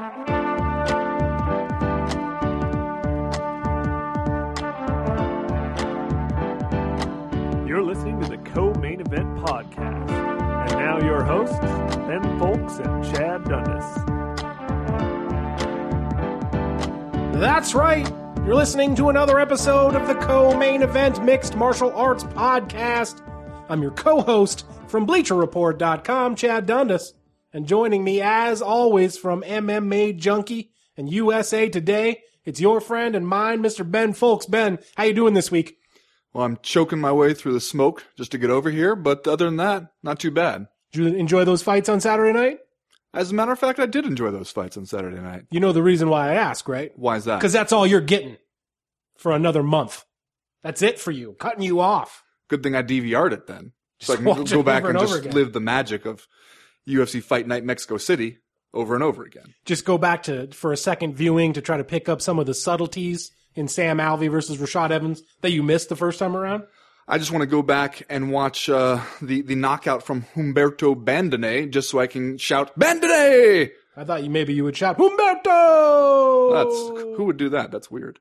You're listening to the Co-Main Event Podcast. And now your hosts, Ben Fowlkes and Chad Dundas. That's right. You're listening to another episode of the Co-Main Event Mixed Martial Arts Podcast. I'm your co-host from BleacherReport.com, Chad Dundas, and joining me as always from MMA Junkie and USA Today, it's your friend and mine, Mr. Ben Fowlkes. Ben, how you doing this week? Well, I'm choking my way through the smoke just to get over here, but other than that, not too bad. Did you enjoy those fights on Saturday night? As a matter of fact, I did enjoy those fights on Saturday night. You know the reason why I ask, right? Why is that? Because that's all you're getting for another month. That's it for you, cutting you off. Good thing I DVR'd it then. So I can go back and, and just again. live the magic of UFC Fight Night Mexico City over and over again. just go back to for a second viewing to try to pick up some of the subtleties in Sam Alvey versus Rashad Evans that you missed the first time around. I just want to go back and watch uh, the the knockout from Humberto Bandenay just so I can shout Bandenay. I thought you maybe you would shout Humberto. That's who would do that? That's weird.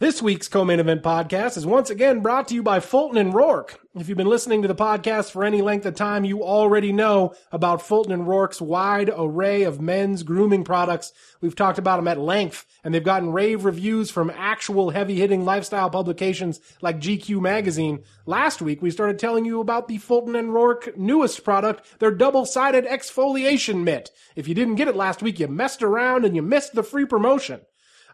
This week's co-main event podcast is once again brought to you by Fulton and Roark. If you've been listening to the podcast for any length of time, you already know about Fulton and Roark's wide array of men's grooming products. We've talked about them at length, and they've gotten rave reviews from actual heavy-hitting lifestyle publications like GQ magazine. Last week, we started telling you about the Fulton and Roark newest product, their double-sided exfoliation mitt. If you didn't get it last week, you messed around and you missed the free promotion.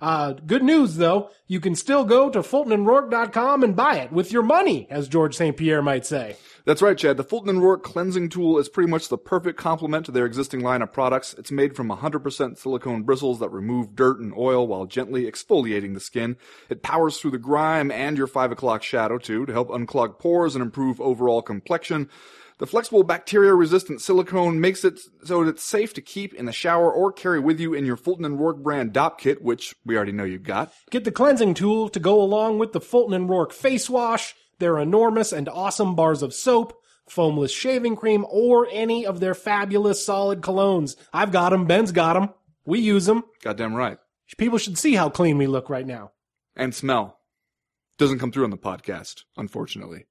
Uh, good news though, you can still go to FultonandRoark.com and buy it with your money, as Georges St. Pierre might say. That's right, Chad. The Fulton and Roark cleansing tool is pretty much the perfect complement to their existing line of products. It's made from 100% silicone bristles that remove dirt and oil while gently exfoliating the skin. It powers through the grime and your 5 o'clock shadow too to help unclog pores and improve overall complexion. The flexible bacteria resistant silicone makes it so that it's safe to keep in the shower or carry with you in your Fulton and Roark brand Dopp kit, which we already know you've got. Get the cleansing tool to go along with the Fulton and Roark face wash, their enormous and awesome bars of soap, foamless shaving cream, or any of their fabulous solid colognes. I've got them. Ben's got them. We use them. Goddamn right. People should see how clean we look right now. And smell. Doesn't come through on the podcast, unfortunately.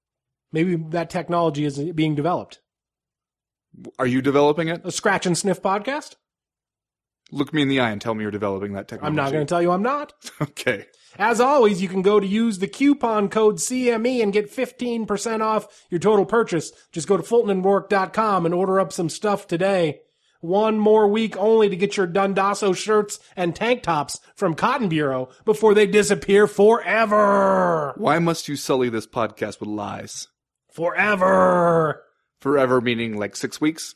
Maybe that technology is being developed. Are you developing it? A scratch and sniff podcast? Look me in the eye and tell me you're developing that technology. I'm not going to tell you I'm not. Okay. As always, you can go to use the coupon code CME and get 15% off your total purchase. Just go to FultonandRoark.com and order up some stuff today. One more week only to get your Dundasso shirts and tank tops from Cotton Bureau before they disappear forever. Why must you sully this podcast with lies? Forever. Forever meaning like six weeks?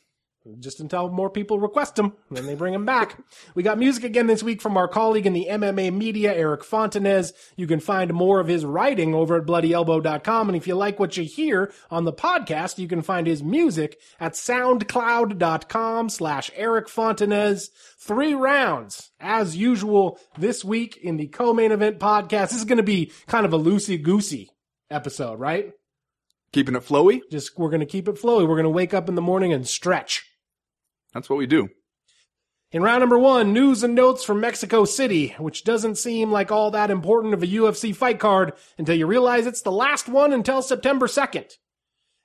Just until more people request them, then they bring them back. we got music again this week from our colleague in the MMA media, Eric Fontanez. You can find more of his writing over at bloodyelbow.com. And if you like what you hear on the podcast, you can find his music at soundcloud.com slash Eric Fontanez. Three rounds, as usual, this week in the co-main event podcast. This is going to be kind of a loosey-goosey episode, right? Keeping it flowy? Just, we're going to keep it flowy. We're going to wake up in the morning and stretch. That's what we do. In round number one, news and notes from Mexico City, which doesn't seem like all that important of a UFC fight card until you realize it's the last one until September 2nd.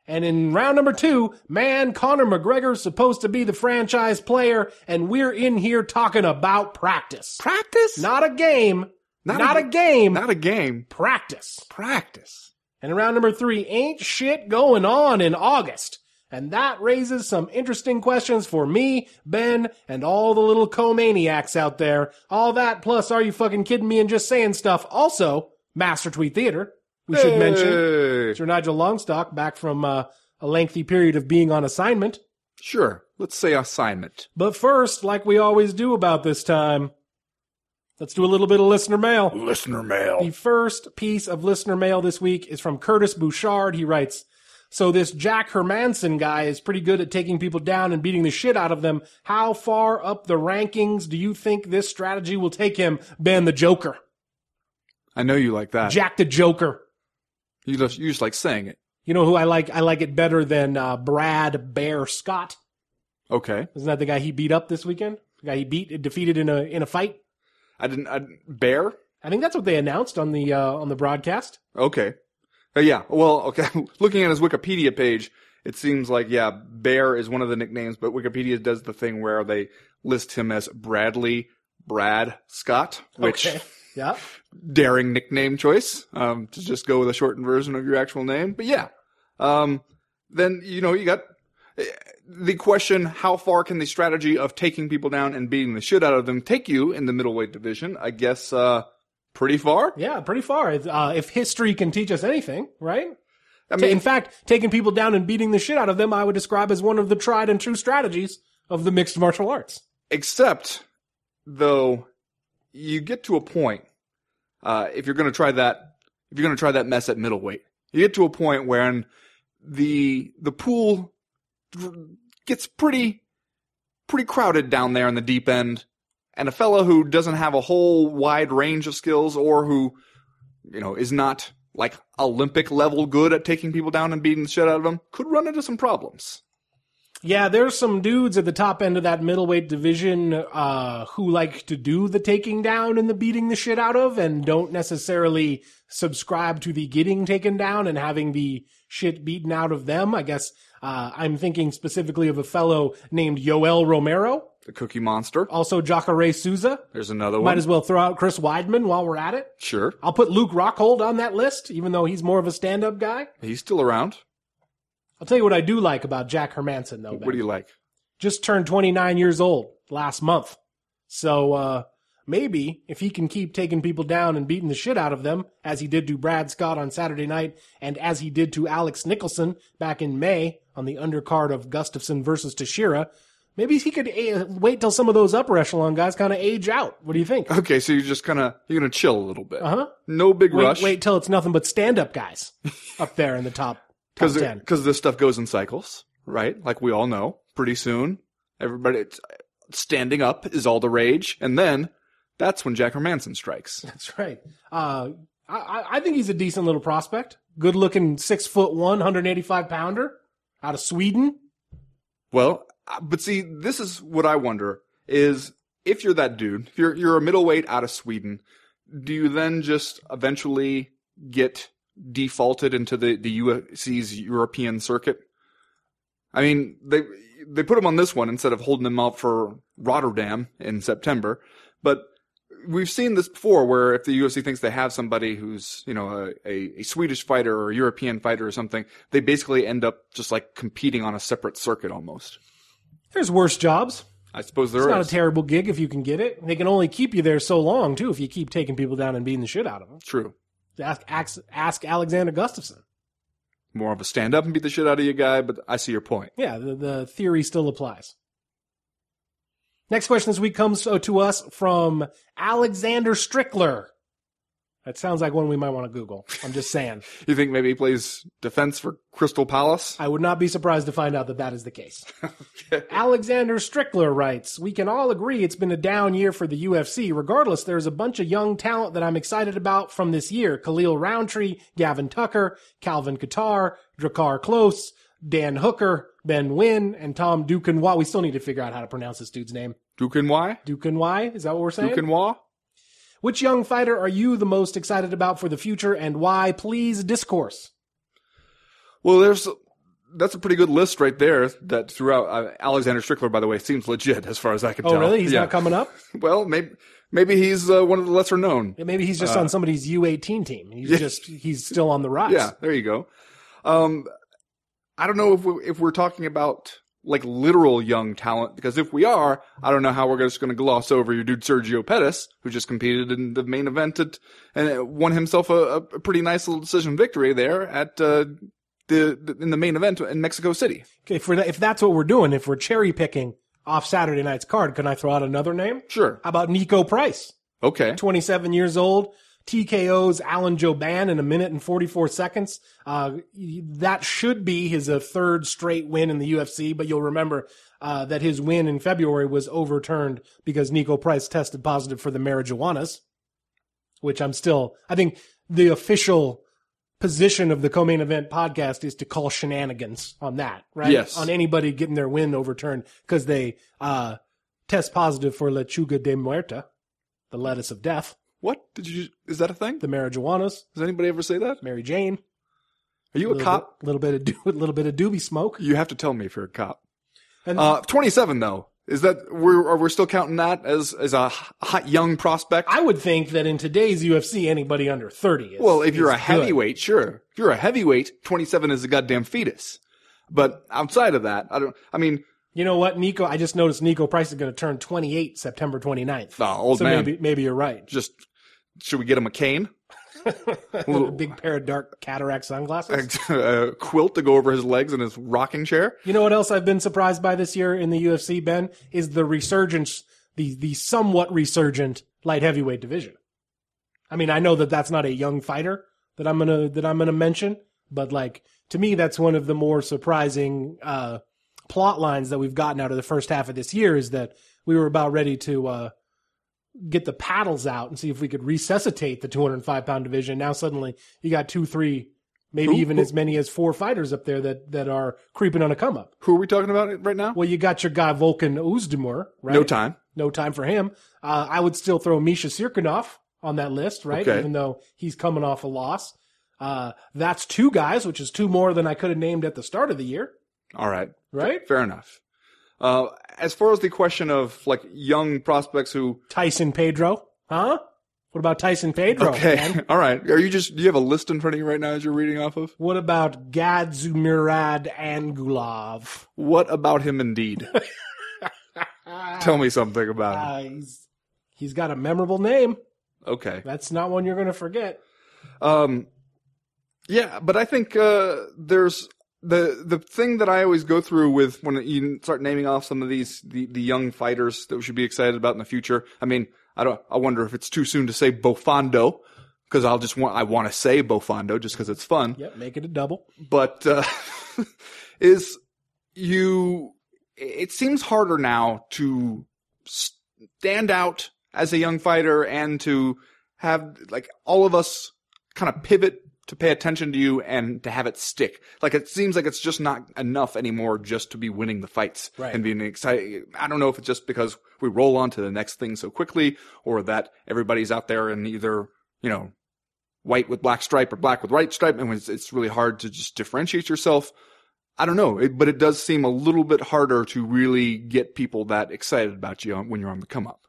And in round number two, man, Conor McGregor's supposed to be the franchise player, and we're in here talking about practice. Practice? Not a game. Not, Not a, a- game. Not a game. practice. Practice. And in round number three, ain't shit going on in August. And that raises some interesting questions for me, Ben, and all the little co-maniacs out there. All that plus are you fucking kidding me and just saying stuff. Also, Master Tweet Theater. We should mention Sir Nigel Longstock back from uh, a lengthy period of being on assignment. Sure. Let's say assignment. But first, like we always do about this time, let's do a little bit of listener mail. Listener mail. The first piece of listener mail this week is from Curtis Bouchard. He writes, so this Jack Hermansson guy is pretty good at taking people down and beating the shit out of them. How far up the rankings do you think this strategy will take him? Ben the Joker. I know you like that. Jack the Joker. You just, you just like saying it. You know who I like? I like it better than uh, Brad Bear Scott. Okay. Isn't that the guy he beat up this weekend? The guy he beat, defeated in a in a fight. I didn't. I, Bear. I think that's what they announced on the uh, on the broadcast. Okay. Uh, yeah. Well, okay. Looking at his Wikipedia page, it seems like yeah, Bear is one of the nicknames, but Wikipedia does the thing where they list him as Bradley Brad Scott, which Okay. Yeah. daring nickname choice. Um, to just go with a shortened version of your actual name. But yeah. Um, then you know you got the question: How far can the strategy of taking people down and beating the shit out of them take you in the middleweight division? I guess uh, pretty far. Yeah, pretty far. Uh, if history can teach us anything, right? I mean, in fact, taking people down and beating the shit out of them, I would describe as one of the tried and true strategies of the mixed martial arts. except though you get to a point uh, if you're going to try that if you're going to try that mess at middleweight you get to a point where the the pool gets pretty pretty crowded down there in the deep end and a fella who doesn't have a whole wide range of skills or who you know is not like olympic level good at taking people down and beating the shit out of them could run into some problems Yeah, there's some dudes at the top end of that middleweight division uh, who like to do the taking down and the beating the shit out of, and don't necessarily subscribe to the getting taken down and having the shit beaten out of them. I guess uh, I'm thinking specifically of a fellow named Yoel Romero, the cookie monster also Jacare Souza. there's another one Might as well throw out Chris Weidman while we're at it. sure I'll put Luke Rockhold on that list, even though he's more of a stand-up guy. he's still around I'll tell you what I do like about Jack Hermansson, though. Ben. what do you like just turned 29 years old last month. So, uh, maybe if he can keep taking people down and beating the shit out of them, as he did to Brad Scott on Saturday night, and as he did to Alex Nicholson back in May on the undercard of Gustafsson versus Teixeira, maybe he could uh, wait till some of those upper echelon guys kind of age out. What do you think? Okay, so you're just kind of you're gonna chill a little bit. Uh huh. No big Wait, rush wait till it's nothing but stand up guys up there in the top, top because 10. because this stuff goes in cycles, right? Like we all know. Pretty soon, everybody it's, standing up is all the rage, and then that's when Jack Hermansson strikes. That's right. Uh, I- I, I think he's a decent little prospect. Good looking, six foot one, 185 pounder out of Sweden. Well, uh, but see, this is what I wonder is if you're that dude, if you're you're a middleweight out of Sweden, do you then just eventually get defaulted into the the UFC's European circuit? I mean, they they put him on this one instead of holding him out for Rotterdam in September, but we've seen this before where if the UFC thinks they have somebody who's, you know, a, a, a Swedish fighter or a European fighter or something, they basically end up just like competing on a separate circuit almost. There's worse jobs. I suppose there It's is. not a terrible gig if you can get it. They can only keep you there so long, too, if you keep taking people down and beating the shit out of them. True. Ask, ask, ask Alexander Gustafsson. More of a stand up and beat the shit out of you guy, but I see your point. Yeah, the, the theory still applies. Next question this week comes to us from Alexander Strickler. That sounds like one we might want to Google. I'm just saying. You think maybe he plays defense for Crystal Palace? I would not be surprised to find out that that is the case. Alexander Strickler writes, We can all agree it's been a down year for the UFC. Regardless, there's a bunch of young talent that I'm excited about from this year. Khalil Rountree, Gavin Tucker, Calvin Kattar, Drakkar Klose, Dan Hooker, Ben Nguyen, and Tom Duquesnoy. We still need to figure out how to pronounce this dude's name. Duquesnoy? Duquesnoy? Is that what we're saying? Duquesnoy? Which young fighter are you the most excited about for the future and why? Please discourse. Well, there's that's a pretty good list right there. That throughout uh, Alexander Strickler, by the way, seems legit as far as I can Oh, tell. really? He's yeah. not coming up? Well, maybe maybe he's uh, one of the lesser known. Yeah, Maybe he's just on somebody's U18 team. He's just, he's still on the rise. Yeah, there you go. Um, I don't know if we, if we're talking about like literal young talent because if we are, I don't know how we're just going to gloss over your dude Sergio Pettis, who just competed in the main event at, and won himself a, a pretty nice little decision victory there at uh, the, the in the main event in Mexico City. Okay, if, if that's what we're doing, if we're cherry picking off Saturday night's card, can I throw out another name? Sure. How about Niko Price? Okay. 27 years old. TKO's Alan Jouban in a minute and 44 seconds. Uh, that should be his uh, third straight win in the UFC, but you'll remember uh, that his win in February was overturned because Niko Price tested positive for the marijuanas, which I'm still, I think the official position of the co-main event podcast is to call shenanigans on that, right? Yes. On anybody getting their win overturned because they, uh, test positive for lechuga de muerta, the lettuce of death, What did you? Is that a thing? the marijuanas, Does anybody ever say that? Mary Jane. Are you a little cop? Bit, little bit of do, little bit of doobie smoke. You have to tell me if you're a cop. And Uh, 27 though. Is that we're are we still counting that as as a hot young prospect? I would think that in today's UFC, anybody under thirty. Is, well, if you're a good. heavyweight, sure. If you're a heavyweight, 27 is a goddamn fetus. But outside of that, I don't. I mean, you know what, Niko? I just noticed Niko Price is going to turn 28 September 29th. the old so man. maybe maybe you're right. Just should we get him a cane? a big pair of dark cataract sunglasses. a quilt to go over his legs in his rocking chair? You know what else I've been surprised by this year in the UFC, Ben? Is the resurgence, the the somewhat resurgent light heavyweight division. I mean, I know that that's not a young fighter that I'm gonna that I'm gonna mention, but like to me, that's one of the more surprising uh, plot lines that we've gotten out of the first half of this year. Is that we were about ready to uh, get the paddles out and see if we could resuscitate the 205 pound division. Now suddenly you got two, three, maybe Who- even who- as many as four fighters up there that that are creeping on a come up. Who are we talking about right now? Well, you got your guy Volkan Ozdemir, right? No time. No time for him. Uh, I would still throw Misha Cirkunov on that list, right? Okay. Even though he's coming off a loss. Uh, that's two guys, which is two more than I could have named at the start of the year, All right. right? Fair enough. Uh, as far as the question of like young prospects who, Tyson Pedro, huh? What about Tyson Pedro? okay, man? all right. Are you just, do you have a list in front of you right now as you're reading off of? What about Gadzhimurad Antigulov? What about him indeed? Tell me something about him. Uh, he's, he's got a memorable name. Okay. That's not one you're going to forget. Um, yeah, but I think uh, there's the the thing that I always go through with when you start naming off some of these the, the young fighters that we should be excited about in the future. I mean, I don't. I wonder if it's too soon to say Bofondo because I'll just want I want to say Bofondo just because it's fun. Yep, make it a double. But uh, is you? It seems harder now to stand out as a young fighter and to have like all of us kind of pivot to pay attention to you and to have it stick. Like it seems like it's just not enough anymore just to be winning the fights Right. and being excited. I don't know if it's just because we roll on to the next thing so quickly or that everybody's out there and either, you know, white with black stripe or black with white stripe and it's, it's really hard to just differentiate yourself. I don't know, it, but it does seem a little bit harder to really get people that excited about you when you're on the come up.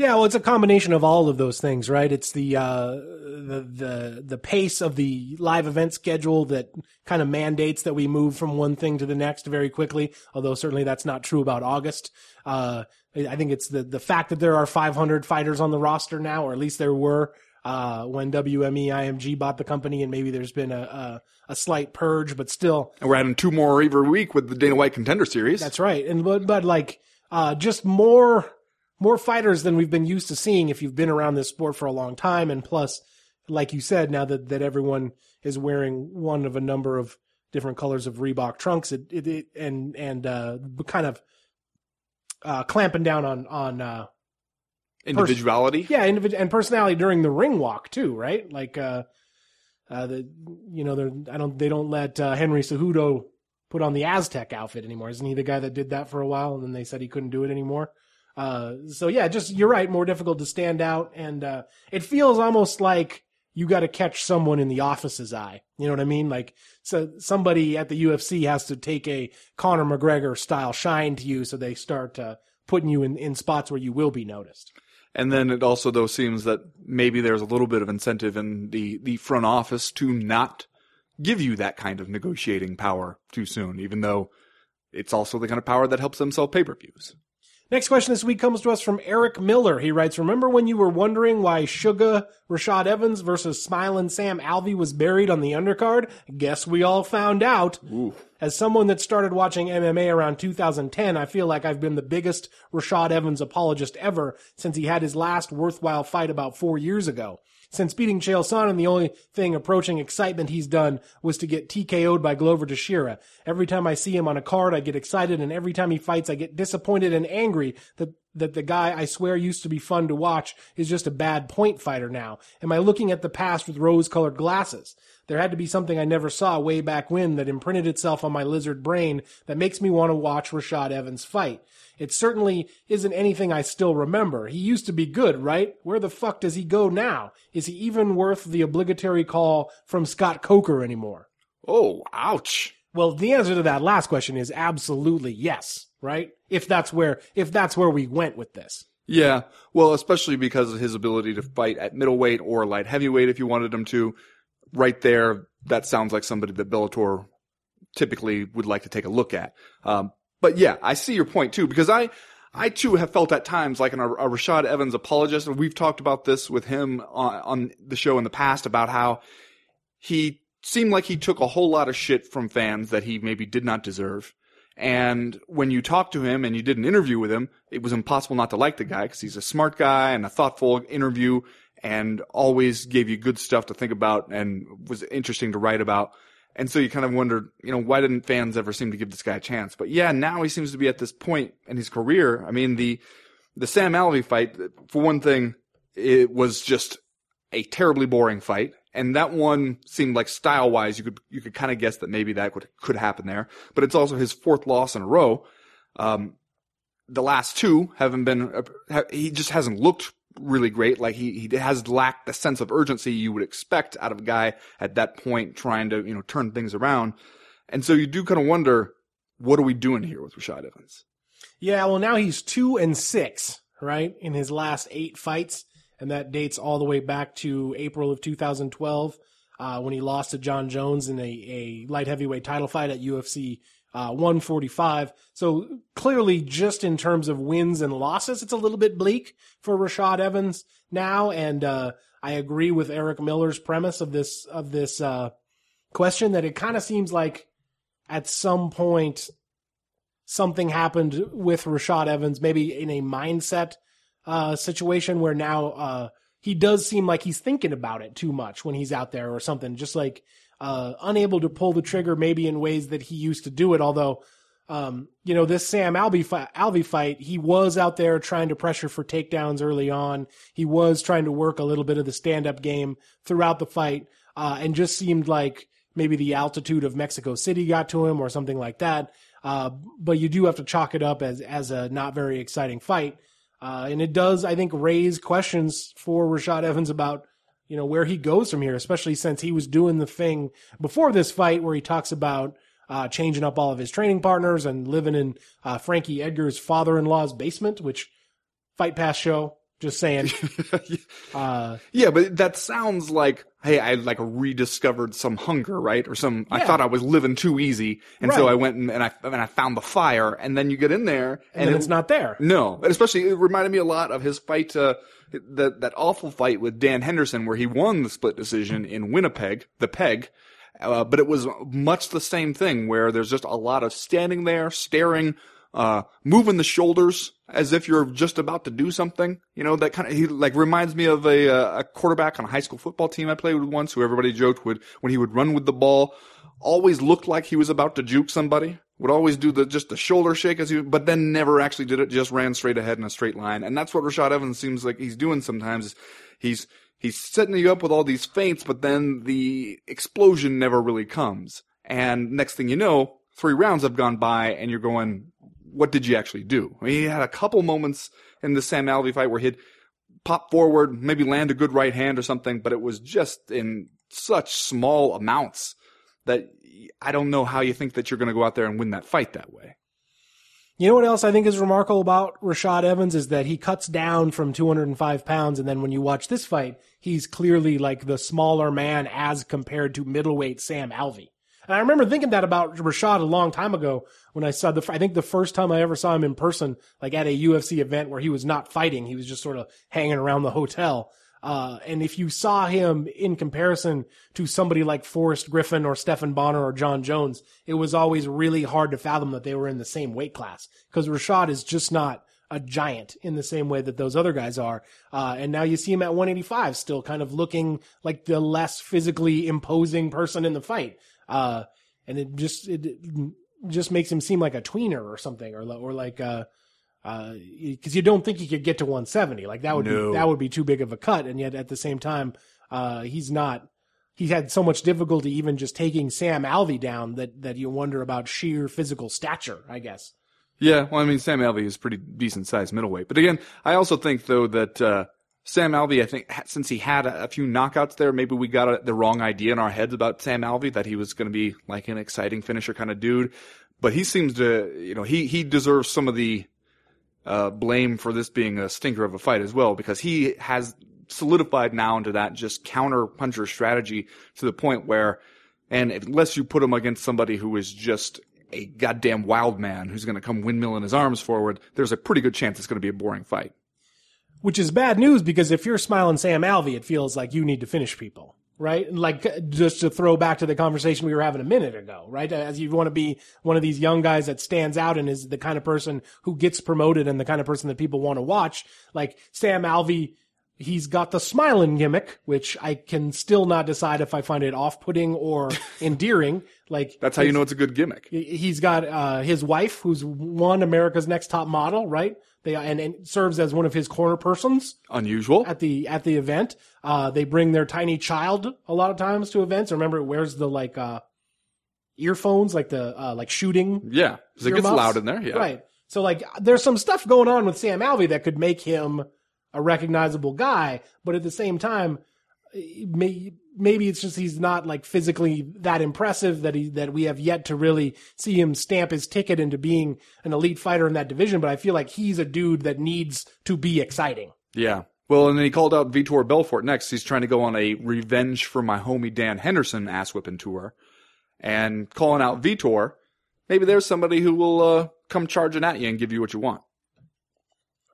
Yeah, well, it's a combination of all of those things, right? It's the uh, the the the pace of the live event schedule that kind of mandates that we move from one thing to the next very quickly. Although certainly that's not true about August. Uh, I think it's the the fact that there are 500 fighters on the roster now, or at least there were uh, when WME IMG bought the company, and maybe there's been a a, a slight purge, but still, And we're adding two more every week with the Dana White Contender Series. that's right. And but, but like uh, just more more fighters than we've been used to seeing if you've been around this sport for a long time. And plus, like you said, now that that everyone is wearing one of a number of different colors of Reebok trunks, it, it, it and and uh, kind of uh, clamping down on on uh, Individuality. yeah, individ- and personality during the ring walk too, right? Like, uh, uh, the you know, they're I don't they don't let uh, Henry Cejudo put on the Aztec outfit anymore. Isn't he the guy that did that for a while and then they said he couldn't do it anymore? Uh, so yeah, just you're right, more difficult to stand out, and uh, it feels almost like you got to catch someone in the office's eye. You know what I mean? Like, so somebody at the UFC has to take a Conor McGregor style shine to you, so they start uh, putting you in in spots where you will be noticed. And then it also though seems that maybe there's a little bit of incentive in the, the front office to not give you that kind of negotiating power too soon, even though it's also the kind of power that helps them sell pay-per-views. Next question this week comes to us from Eric Miller. He writes, Remember when you were wondering why Sugar Rashad Evans versus Smilin' Sam Alvey was buried on the undercard? Guess we all found out. As someone that started watching MMA around 2010, I feel like I've been the biggest Rashad Evans apologist ever since he had his last worthwhile fight about four years ago. Since beating Chael Sonnen, the only thing approaching excitement he's done was to get TKO'd by Glover Teixeira. Every time I see him on a card, I get excited, and every time he fights, I get disappointed and angry that that the guy I swear used to be fun to watch is just a bad point fighter now. Am I looking at the past with rose-colored glasses? There had to be something I never saw way back when that imprinted itself on my lizard brain that makes me want to watch Rashad Evans fight. It certainly isn't anything I still remember. He used to be good, right? Where the fuck does he go now? Is he even worth the obligatory call from Scott Coker anymore? Oh, ouch. Well, the answer to that last question is absolutely yes, right? If that's where if that's where we went with this. Yeah, well, especially because of his ability to fight at middleweight or light heavyweight if you wanted him to. Right there, that sounds like somebody that Bellator typically would like to take a look at. Um, but yeah, I see your point too, because I, I too have felt at times like an, a Rashad Evans apologist, and we've talked about this with him on, on the show in the past about how he seemed like he took a whole lot of shit from fans that he maybe did not deserve. And when you talked to him and you did an interview with him, it was impossible not to like the guy because he's a smart guy and a thoughtful interview and always gave you good stuff to think about and was interesting to write about. And so you kind of wondered, you know, why didn't fans ever seem to give this guy a chance? But yeah, now he seems to be at this point in his career. I mean, the, the Sam Alvey fight, for one thing, it was just a terribly boring fight. And that one seemed like style wise, you could, you could kind of guess that maybe that could, could happen there. But it's also his fourth loss in a row. Um, the last two haven't been, uh, he just hasn't looked really great. Like he, he has lacked the sense of urgency you would expect out of a guy at that point trying to, you know, turn things around. And so you do kind of wonder, what are we doing here with Rashad Evans? Yeah, well now he's two and six, right? In his last eight fights. And that dates all the way back to April of 2012, uh, when he lost to Jon Jones in a, a light heavyweight title fight at UFC uh, 145. So clearly, just in terms of wins and losses, it's a little bit bleak for Rashad Evans now. And uh, I agree with Eric Miller's premise of this of this uh, question that it kind of seems like at some point something happened with Rashad Evans, maybe in a mindset uh, situation where now uh, he does seem like he's thinking about it too much when he's out there or something. Just like uh, unable to pull the trigger maybe in ways that he used to do it. Although, um, you know, this Sam Alvey fight, Alvey fight, he was out there trying to pressure for takedowns early on. He was trying to work a little bit of the stand up game throughout the fight, uh, and just seemed like maybe the altitude of Mexico City got to him or something like that. Uh, but you do have to chalk it up as as a not very exciting fight. Uh, and it does, I think, raise questions for Rashad Evans about you know, where he goes from here, especially since he was doing the thing before this fight where he talks about uh, changing up all of his training partners and living in uh, Frankie Edgar's father-in-law's basement, which Fight Pass show. Just saying. uh, yeah, but that sounds like, hey, I like rediscovered some hunger, right? Or some, yeah. I thought I was living too easy. And right. so I went and, and, I, and I found the fire. And then you get in there and, and it, it's not there. No. And especially, it reminded me a lot of his fight, uh, that, that awful fight with Dan Henderson where he won the split decision in Winnipeg, the peg. Uh, but it was much the same thing where there's just a lot of standing there, staring, uh, moving the shoulders as if you're just about to do something. You know, that kind of, he like reminds me of a, uh, a quarterback on a high school football team I played with once who everybody joked would, when he would run with the ball, always looked like he was about to juke somebody. Would always do the, just the shoulder shake as he, but then never actually did it, just ran straight ahead in a straight line. And that's what Rashad Evans seems like he's doing sometimes. He's, he's setting you up with all these feints, but then the explosion never really comes. And next thing you know, three rounds have gone by and you're going, what did you actually do? I mean, he had a couple moments in the Sam Alvey fight where he'd pop forward, maybe land a good right hand or something, but it was just in such small amounts that I don't know how you think that you're going to go out there and win that fight that way. You know what else I think is remarkable about Rashad Evans is that he cuts down from 205 pounds, and then when you watch this fight, he's clearly like the smaller man as compared to middleweight Sam Alvey. And I remember thinking that about Rashad a long time ago when I saw the, I think the first time I ever saw him in person, like at a UFC event where he was not fighting, he was just sort of hanging around the hotel. Uh, and if you saw him in comparison to somebody like Forrest Griffin or Stephan Bonnar or Jon Jones, it was always really hard to fathom that they were in the same weight class because Rashad is just not a giant in the same way that those other guys are. Uh, and now you see him at 185 still kind of looking like the less physically imposing person in the fight. Uh, and it just it, just makes him seem like a tweener or something, or or like uh, uh, because you don't think he could get to 170. Like that would no. be that would be too big of a cut, and yet at the same time, uh, he's not he had so much difficulty even just taking Sam Alvey down that that you wonder about sheer physical stature. I guess. Yeah, well, I mean, Sam Alvey is pretty decent sized middleweight, but again, I also think though that uh, Sam Alvey, I think since he had a, a few knockouts there, maybe we got a, the wrong idea in our heads about Sam Alvey that he was going to be like an exciting finisher kind of dude. But he seems to, you know, he he deserves some of the uh, blame for this being a stinker of a fight as well because he has solidified now into that just counter puncher strategy to the point where, and unless you put him against somebody who is just a goddamn wild man who's going to come windmilling his arms forward, there's a pretty good chance it's going to be a boring fight. Which is bad news because if you're smiling Sam Alvey, it feels like you need to finish people, right? Like just to throw back to the conversation we were having a minute ago, right? As you want to be one of these young guys that stands out and is the kind of person who gets promoted and the kind of person that people want to watch. Like Sam Alvey, he's got the smiling gimmick, which I can still not decide if I find it off-putting or endearing. Like That's how you know it's a good gimmick. He's got uh, his wife, who's won America's Next Top Model, right? They and, and serves as one of his corner persons Unusual. at the at the event. Uh, they bring their tiny child a lot of times to events. Remember, it wears the like uh, earphones, like the uh, like shooting. Yeah, 'cause it gets loud in there. Yeah, Right. So like, there's some stuff going on with Sam Alvey that could make him a recognizable guy, but at the same time, may, maybe it's just he's not like physically that impressive that he that we have yet to really see him stamp his ticket into being an elite fighter in that division. But I feel like he's a dude that needs to be exciting. Yeah. Well, and then he called out Vitor Belfort next. He's trying to go on a revenge for my homie Dan Henderson ass whipping tour, and calling out Vitor. Maybe there's somebody who will uh, come charging at you and give you what you want.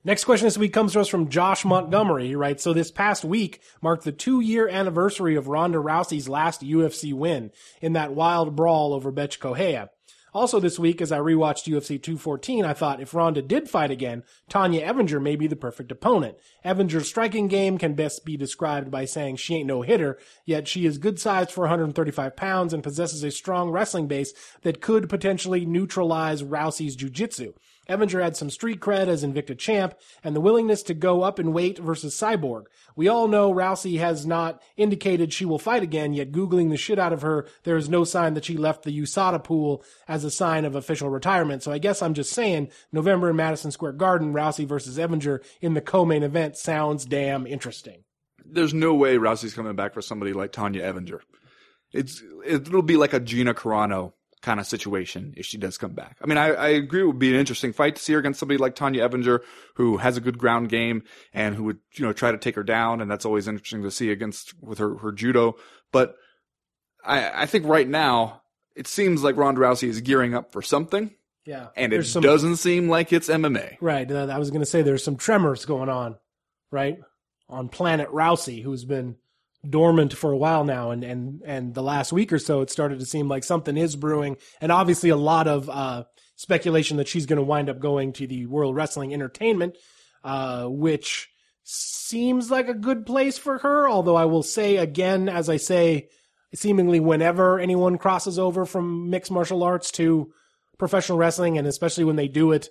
Next question this week comes to us from Josh Montgomery. Writes, so this past week marked the two year anniversary of Ronda Rousey's last UFC win in that wild brawl over Bethe Correia. Also this week, as I rewatched UFC 214, I thought if Ronda did fight again, Tonya Evinger may be the perfect opponent. Evinger's striking game can best be described by saying she ain't no hitter, yet she is good sized for 135 pounds and possesses a strong wrestling base that could potentially neutralize Rousey's jiu-jitsu. Evinger had some street cred as Invicta champ and the willingness to go up in weight versus Cyborg. We all know Rousey has not indicated she will fight again, yet Googling the shit out of her, there is no sign that she left the USADA pool as a sign of official retirement. So I guess I'm just saying November in Madison Square Garden, Rousey versus Evinger in the co-main event sounds damn interesting. There's no way Rousey's coming back for somebody like Tonya Evinger. It's it'll be like a Gina Carano kind of situation if she does come back. I mean, I, I agree it would be an interesting fight to see her against somebody like Tonya Evinger, who has a good ground game and who would, you know, try to take her down. And that's always interesting to see against with her, her judo. But I, I think right now it seems like Ronda Rousey is gearing up for something. Yeah. And it some- doesn't seem like it's MMA. Right. uh, I was going to say there's some tremors going on, right? On Planet Rousey, who's been dormant for a while now. And, and, and the last week or so, it started to seem like something is brewing. And obviously a lot of, uh, speculation that she's going to wind up going to the World Wrestling Entertainment, uh, which seems like a good place for her. Although I will say again, as I say, seemingly whenever anyone crosses over from mixed martial arts to professional wrestling, and especially when they do it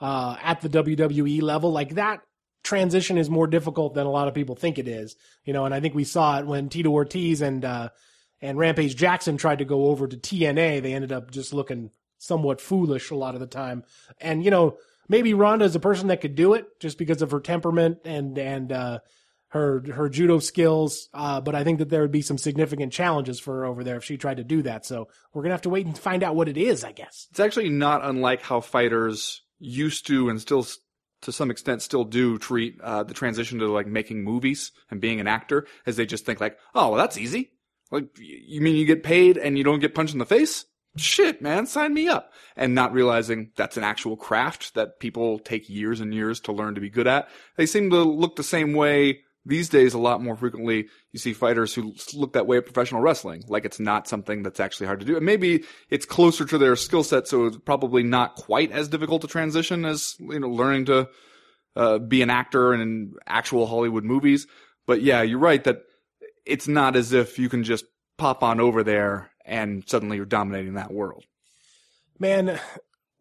uh, at the WWE level, like that transition is more difficult than a lot of people think it is. You know, and I think we saw it when Tito Ortiz and uh, and Rampage Jackson tried to go over to TNA. They ended up just looking somewhat foolish a lot of the time. And you know, maybe Ronda is a person that could do it just because of her temperament and and uh, her her judo skills. Uh, but I think that there would be some significant challenges for her over there if she tried to do that. So we're gonna have to wait and find out what it is, I guess. It's actually not unlike how fighters used to and still to some extent still do treat uh, the transition to like making movies and being an actor as they just think like, oh, well, that's easy. Like, you mean you get paid and you don't get punched in the face? Shit, man, sign me up. And not realizing that's an actual craft that people take years and years to learn to be good at. They seem to look the same way these days a lot more frequently you see fighters who look that way at professional wrestling. Like it's not something that's actually hard to do. And maybe it's closer to their skill set so it's probably not quite as difficult to transition as you know learning to uh, be an actor in actual hollywood movies. But yeah you're right that it's not as if you can just pop on over there and suddenly you're dominating that world. Man,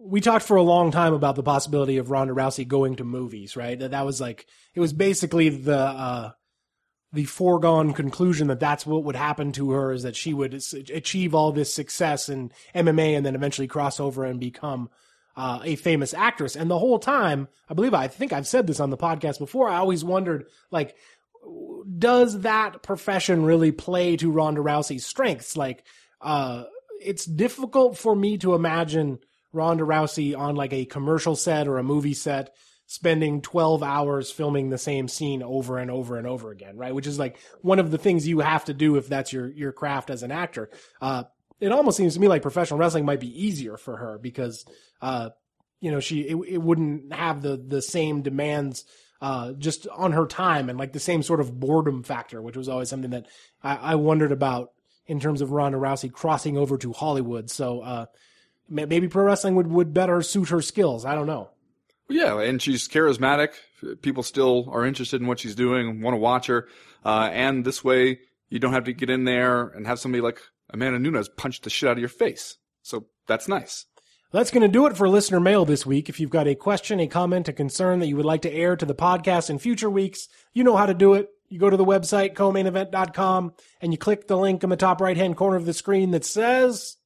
we talked for a long time about the possibility of Ronda Rousey going to movies, right? That that was like it was basically the uh the foregone conclusion that that's what would happen to her is that she would achieve all this success in MMA and then eventually cross over and become uh, a famous actress. And the whole time, I believe I think I've said this on the podcast before. I always wondered, like, does that profession really play to Ronda Rousey's strengths? Like, uh, it's difficult for me to imagine Ronda Rousey on like a commercial set or a movie set spending 12 hours filming the same scene over and over and over again, right? Which is like one of the things you have to do if that's your, your craft as an actor. Uh, it almost seems to me like professional wrestling might be easier for her because, uh, you know, she, it, it wouldn't have the, the same demands, uh, just on her time and like the same sort of boredom factor, which was always something that I, I wondered about in terms of Ronda Rousey crossing over to Hollywood. So, uh, maybe pro wrestling would, would better suit her skills. I don't know. Yeah, and she's charismatic. People still are interested in what she's doing, want to watch her. Uh, and this way, you don't have to get in there and have somebody like Amanda Nunes punch the shit out of your face. So that's nice. That's going to do it for listener mail this week. If you've got a question, a comment, a concern that you would like to air to the podcast in future weeks, you know how to do it. You go to the website, co-mainevent.com, and you click the link in the top right hand corner of the screen that says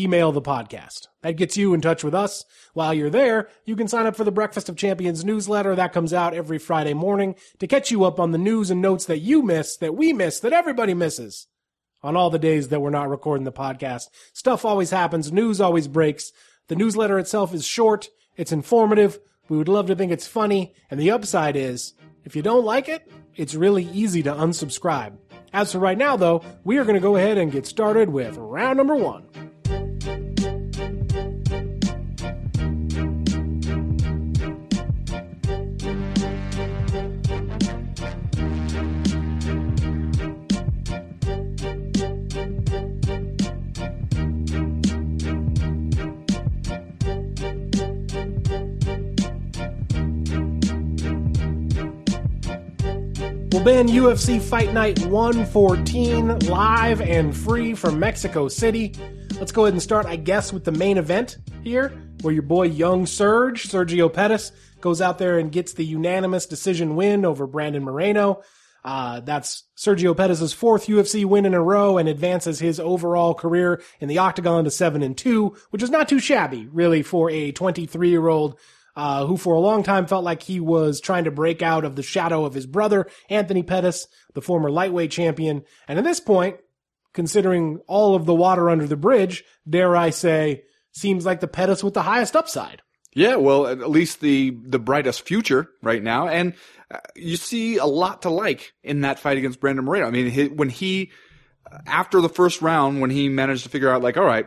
email the podcast. That gets you in touch with us. While you're there, you can sign up for the Breakfast of Champions newsletter that comes out every Friday morning to catch you up on the news and notes that you miss, that we miss, that everybody misses on all the days that we're not recording the podcast. Stuff always happens. News always breaks. The newsletter itself is short. It's informative. We would love to think it's funny. And the upside is, if you don't like it, it's really easy to unsubscribe. As for right now, though, we are going to go ahead and get started with round number one. Ban UFC Fight Night 114 live and free from Mexico City. Let's go ahead and start, I guess, with the main event here, where your boy Young Surge, Sergio Pettis, goes out there and gets the unanimous decision win over Brandon Moreno. Uh, that's Sergio Pettis' fourth UFC win in a row and advances his overall career in the octagon to seven and two, which is not too shabby, really, for a 23 year old uh, who for a long time felt like he was trying to break out of the shadow of his brother, Anthony Pettis, the former lightweight champion. And at this point, considering all of the water under the bridge, dare I say, seems like the Pettis with the highest upside. Yeah, well, at least the the brightest future right now, and uh, you see a lot to like in that fight against Brandon Moreno. I mean, he, when he after the first round, when he managed to figure out like, all right,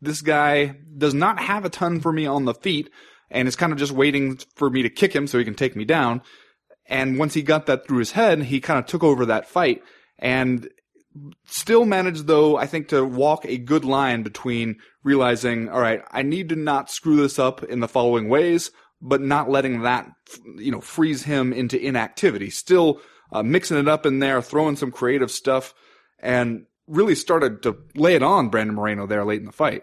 this guy does not have a ton for me on the feet, and is kind of just waiting for me to kick him so he can take me down. And once he got that through his head, he kind of took over that fight and still managed though, I think to walk a good line between realizing, all right, I need to not screw this up in the following ways, but not letting that, you know, freeze him into inactivity. Still uh, mixing it up in there, throwing some creative stuff and really started to lay it on Brandon Moreno there late in the fight.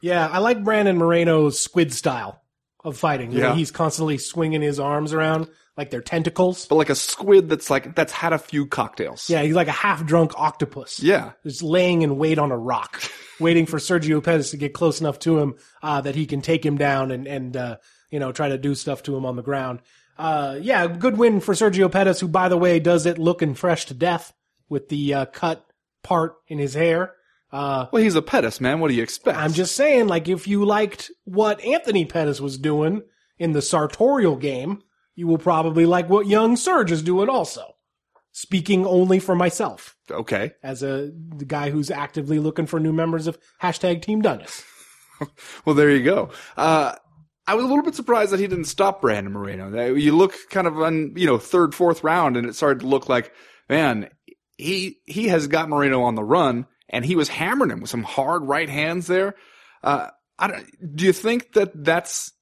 Yeah, I like Brandon Moreno's squid style of fighting. Yeah. he's constantly swinging his arms around like they're tentacles. But like a squid that's like, that's had a few cocktails. Yeah, he's like a half drunk octopus. Yeah. Just laying in wait on a rock, waiting for Sergio Pettis to get close enough to him uh, that he can take him down and and uh, you know try to do stuff to him on the ground. Uh, yeah, good win for Sergio Pettis, who by the way does it looking fresh to death with the uh, cut part in his hair. Uh, Well, he's a Pettis, man. What do you expect? I'm just saying, like, if you liked what Anthony Pettis was doing in the sartorial game, you will probably like what young Serge is doing also. Speaking only for myself, okay. as a the guy who's actively looking for new members of hashtag Team Dundas. Well, there you go. Uh, I was a little bit surprised that he didn't stop Brandon Moreno. You look kind of on, you know, third, fourth round, and it started to look like, man, he he has got Moreno on the run, and he was hammering him with some hard right hands there. Uh, do you think that that's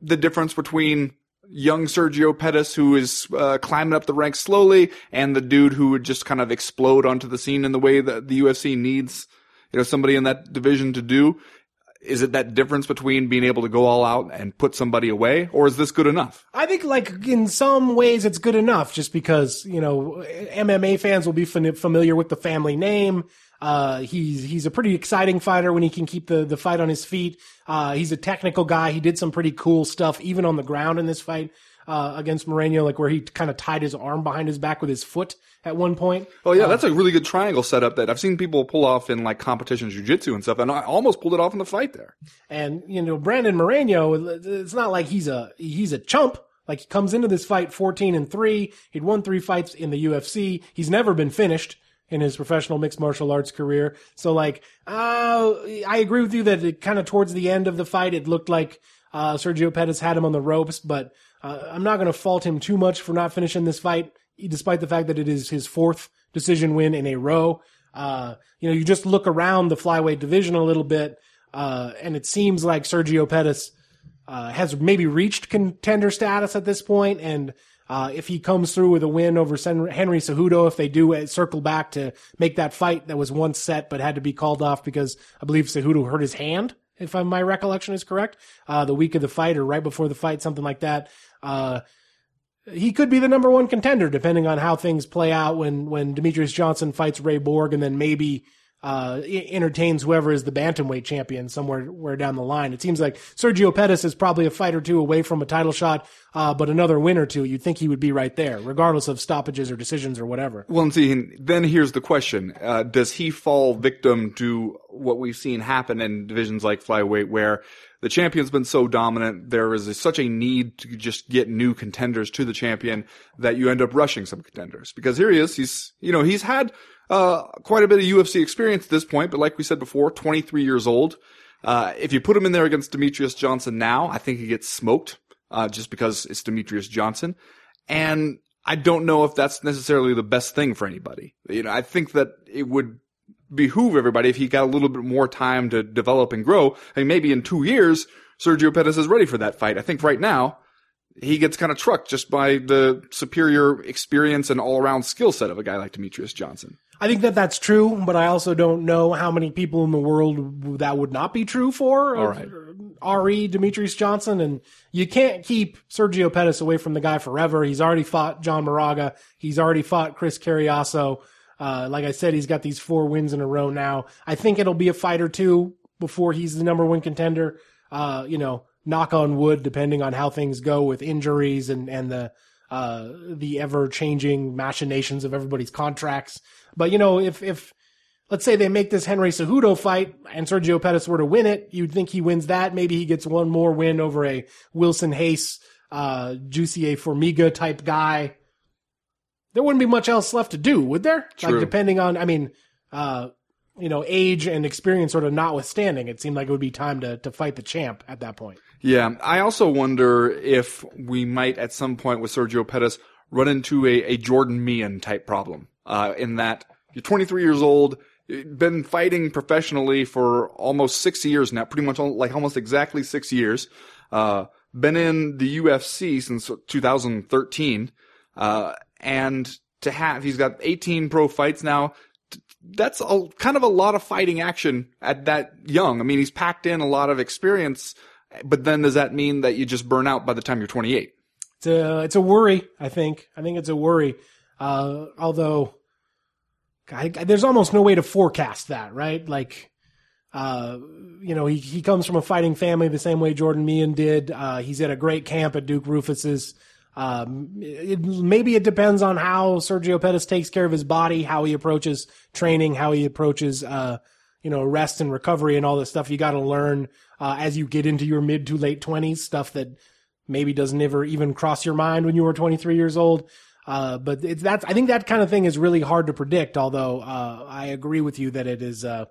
the difference between young Sergio Pettis, who is uh, climbing up the ranks slowly, and the dude who would just kind of explode onto the scene in the way that the UFC needs, you know, somebody in that division to do? is it that difference between being able to go all out and put somebody away, or is this good enough? I think, like in some ways, it's good enough, just because you know MMA fans will be familiar with the family name. Uh, he's he's a pretty exciting fighter when he can keep the the fight on his feet. Uh, he's a technical guy. He did some pretty cool stuff even on the ground in this fight uh, against Moreno, like where he kind of tied his arm behind his back with his foot at one point. Oh yeah, uh, that's a really good triangle setup that I've seen people pull off in like competition jiu-jitsu and stuff, and I almost pulled it off in the fight there. And you know, Brandon Moreno, it's not like he's a he's a chump. Like he comes into this fight 14 and 3. He'd won 3 fights in the UFC. He's never been finished in his professional mixed martial arts career. So like, uh, I agree with you that it kind of towards the end of the fight, it looked like, uh, Sergio Pettis had him on the ropes, but, uh, I'm not going to fault him too much for not finishing this fight, despite the fact that it is his fourth decision win in a row. Uh, you know, you just look around the flyweight division a little bit, uh, and it seems like Sergio Pettis, uh, has maybe reached contender status at this point, and uh, if he comes through with a win over Henry Cejudo, if they do circle back to make that fight that was once set but had to be called off because I believe Cejudo hurt his hand, if my recollection is correct, uh, the week of the fight or right before the fight, something like that. Uh, he could be the number one contender depending on how things play out when, when Demetrious Johnson fights Ray Borg and then maybe uh, entertains whoever is the bantamweight champion somewhere where down the line. It seems like Sergio Pettis is probably a fight or two away from a title shot, uh, but another win or two, you'd think he would be right there, regardless of stoppages or decisions or whatever. Well, and see, then here's the question: uh, Does he fall victim to what we've seen happen in divisions like flyweight, where the champion's been so dominant, there is a, such a need to just get new contenders to the champion that you end up rushing some contenders. Because here he is, he's, you know, he's had uh, quite a bit of UFC experience at this point, but like we said before, 23 years old. Uh, if you put him in there against Demetrious Johnson now, I think he gets smoked, uh, just because it's Demetrious Johnson. And I don't know if that's necessarily the best thing for anybody. You know, I think that it would behoove everybody if he got a little bit more time to develop and grow. I mean, maybe in two years, Sergio Pettis is ready for that fight. I think right now, he gets kind of trucked just by the superior experience and all around skill set of a guy like Demetrious Johnson. I think that that's true, but I also don't know how many people in the world that would not be true for. All right. Re Demetrious Johnson, and you can't keep Sergio Pettis away from the guy forever. He's already fought John Moraga. He's already fought Chris Cariaso. Uh, like I said, he's got these four wins in a row now. I think it'll be a fight or two before he's the number one contender. Uh, you know, knock on wood, depending on how things go with injuries and, and the, uh, the ever changing machinations of everybody's contracts. But you know, if if let's say they make this Henry Cejudo fight and Sergio Pettis were to win it, you'd think he wins that. Maybe he gets one more win over a Wilson Reis, uh, Jussier Formiga type guy. There wouldn't be much else left to do, would there? True. Like depending on, I mean, uh, you know, age and experience sort of notwithstanding, it seemed like it would be time to to fight the champ at that point. Yeah, I also wonder if we might at some point with Sergio Pettis run into a, a Jordan Mein type problem uh, in that you're 23 years old, been fighting professionally for almost six years now, pretty much like almost exactly six years. Uh, been in the UFC since 2013, uh, and to have he's got 18 pro fights now. That's a kind of a lot of fighting action at that young. I mean, he's packed in a lot of experience, but then does that mean that you just burn out by the time you're 28? It's a it's a worry. I think I think it's a worry. Uh, although I, there's almost no way to forecast that, right? Like, uh, you know, he, he comes from a fighting family the same way Jordan Mein did. Uh, he's at a great camp at Duke Roufus's. Um, it, maybe it depends on how Sergio Pettis takes care of his body, how he approaches training, how he approaches, uh, you know, rest and recovery and all this stuff you got to learn, uh, as you get into your mid to late twenties, stuff that maybe doesn't ever even cross your mind when you were 23 years old. Uh, but it's that's I think that kind of thing is really hard to predict. Although uh, I agree with you that it is uh,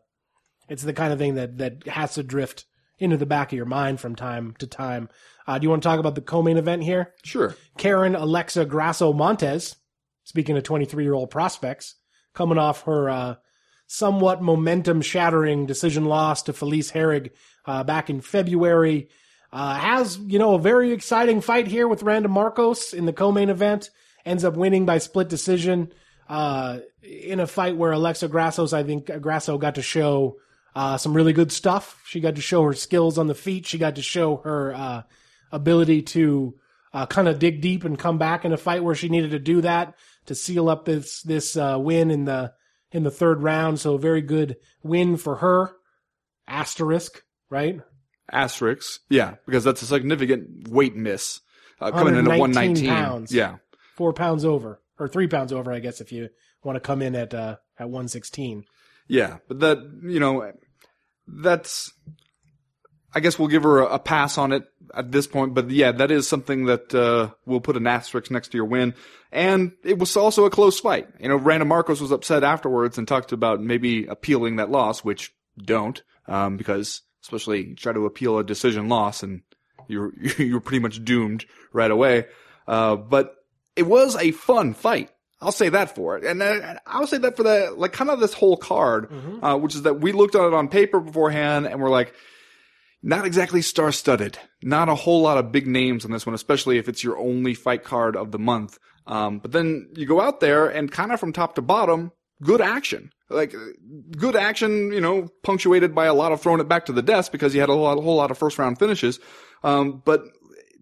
it's the kind of thing that that has to drift into the back of your mind from time to time. Uh, do you want to talk about the co-main event here? Sure. Karen Alexa Grasso Montez, speaking of 23 year old prospects, coming off her uh, somewhat momentum shattering decision loss to Felice Herrig uh, back in February. has, you know, a very exciting fight here with Randa Markos in the co-main event ends up winning by split decision uh, in a fight where Alexa Grassos, I think Grasso got to show Uh, some really good stuff. She got to show her skills on the feet. She got to show her uh, ability to uh, kind of dig deep and come back in a fight where she needed to do that to seal up this this uh, win in the in the third round. So a very good win for her. Asterisk, right? Asterisks, yeah, because that's a significant weight miss uh, coming in at 119 119. pounds. Yeah, Four pounds over, or three pounds over, I guess, if you want to come in at uh, at 116. yeah, but that you know, that's. I guess we'll give her a, a pass on it at this point, but yeah, that is something that uh, we'll put an asterisk next to your win. And it was also a close fight. You know, Randa Markos was upset afterwards and talked about maybe appealing that loss, which don't, um, because especially try to appeal a decision loss and you're you're pretty much doomed right away. Uh, but it was a fun fight. I'll say that for it, and uh, I'll say that for the like kind of this whole card, uh, which is that we looked at it on paper beforehand and we're like, not exactly star studded. Not a whole lot of big names on this one, especially if it's your only fight card of the month. Um, but then you go out there and kind of from top to bottom, good action. Like good action, you know, punctuated by a lot of throwing it back to the desk because you had a whole lot, a whole lot of first round finishes. Um, but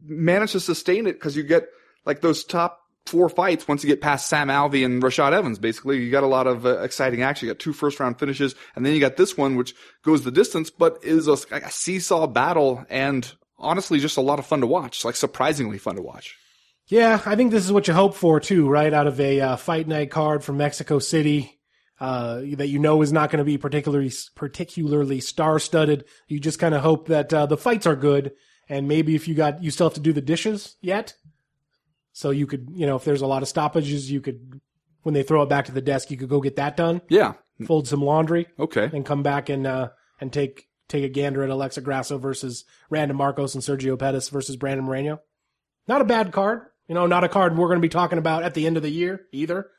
managed to sustain it because you get like those top four fights once you get past Sam Alvey and Rashad Evans. Basically, you got a lot of uh, exciting action. You got two first round finishes, and then you got this one which goes the distance, but is a, a seesaw battle and honestly just a lot of fun to watch. Like surprisingly fun to watch. Yeah, I think this is what you hope for too, right? Out of a uh, fight night card from Mexico City, uh, that you know is not going to be particularly particularly star studded. You just kind of hope that uh, the fights are good, and maybe if you got you still have to do the dishes yet, so you could you know if there's a lot of stoppages, you could when they throw it back to the desk, you could go get that done, Yeah. fold some laundry, Okay. and come back and uh, and take take a gander at Alexa Grasso versus Randa Markos and Sergio Pettis versus Brandon Moreno. Not a bad card. You know, not a card we're going to be talking about at the end of the year either.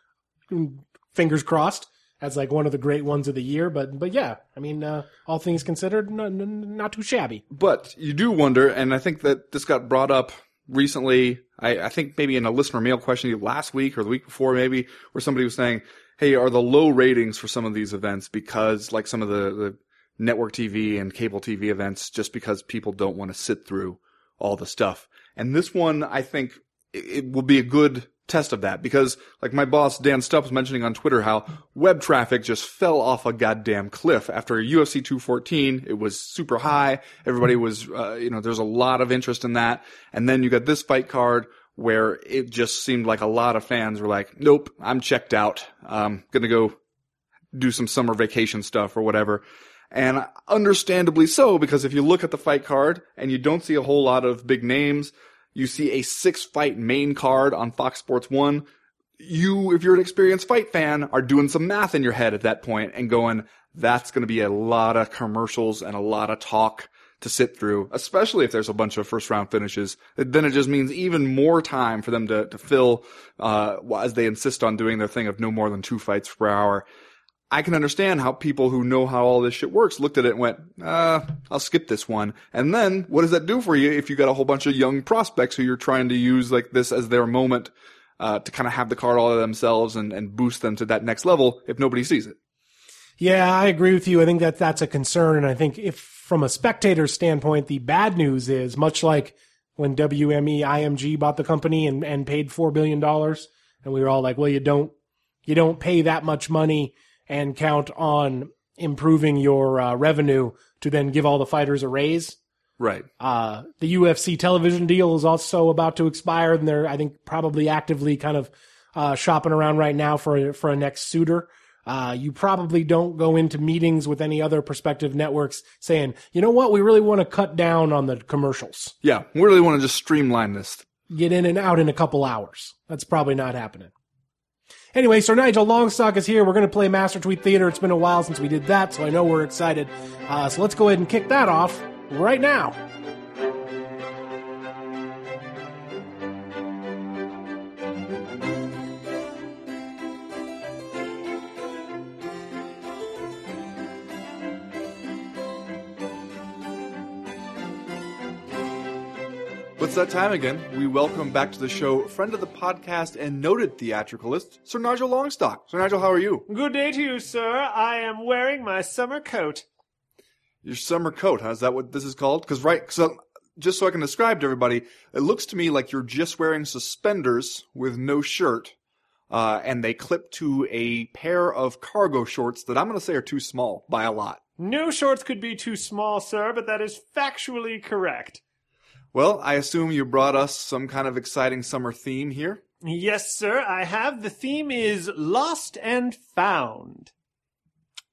Fingers crossed as like one of the great ones of the year. But but yeah, I mean, uh, all things considered, n- n- not too shabby. But you do wonder, and I think that this got brought up recently. I, I think maybe in a listener mail question last week or the week before, maybe, where somebody was saying, "Hey, are the low ratings for some of these events because, like some of the, the network TV and cable TV events, just because people don't want to sit through all the stuff?" And this one, I think, it, it will be a good test of that because, like my boss Dan Stupp was mentioning on Twitter, how web traffic just fell off a goddamn cliff after UFC 214. It was super high. Everybody was, uh, you know, there's a lot of interest in that. And then you got this fight card where it just seemed like a lot of fans were like, nope, I'm checked out. I'm gonna go do some summer vacation stuff or whatever. And understandably so, because if you look at the fight card and you don't see a whole lot of big names, you see a six fight main card on Fox Sports 1. You, if you're an experienced fight fan, are doing some math in your head at that point and going, that's going to be a lot of commercials and a lot of talk to sit through, especially if there's a bunch of first round finishes. Then it just means even more time for them to, to fill, uh, as they insist on doing their thing of no more than two fights per hour. I can understand how people who know how all this shit works looked at it and went, uh, I'll skip this one. And then what does that do for you if you got a whole bunch of young prospects who you're trying to use like this as their moment, uh, to kind of have the card all to themselves and, and boost them to that next level if nobody sees it? Yeah, I agree with you. I think that that's a concern, and I think if from a spectator's standpoint, the bad news is much like when WME IMG bought the company and, and paid four billion dollars, and we were all like, well, you don't you don't pay that much money and count on improving your uh, revenue to then give all the fighters a raise. Right. Uh, the UFC television deal is also about to expire, and they're I think probably actively kind of uh, shopping around right now for a, for a next suitor. Uh, you probably don't go into meetings with any other prospective networks saying, you know what, we really want to cut down on the commercials. Yeah. We really want to just streamline this. Get in and out in a couple hours. That's probably not happening. Anyway, Sir Nigel Longstock is here. We're going to play Master Tweet Theater. It's been a while since we did that, so I know we're excited. Uh, so let's go ahead and kick that off right now. That time again. We welcome back to the show friend of the podcast and noted theatricalist, Sir Nigel Longstock. Sir Nigel, how are you? Good day to you, sir. I am wearing my summer coat. Your summer coat, huh? Is that what this is called? Because right, so just so I can describe to everybody, it looks to me like you're just wearing suspenders with no shirt, uh, and they clip to a pair of cargo shorts that I'm going to say are too small by a lot. No shorts could be too small, sir, but that is factually correct. Well, I assume you brought us some kind of exciting summer theme here. Yes, sir, I have. The theme is Lost and Found.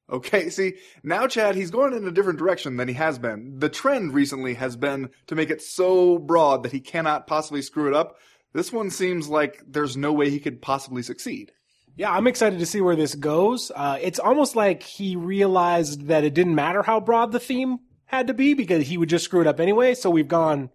Okay, see, now Chad, he's going in a different direction than he has been. The trend recently has been to make it so broad that he cannot possibly screw it up. This one seems like there's no way he could possibly succeed. Yeah, I'm excited to see where this goes. Uh, it's almost like he realized that it didn't matter how broad the theme had to be because he would just screw it up anyway. So we've gone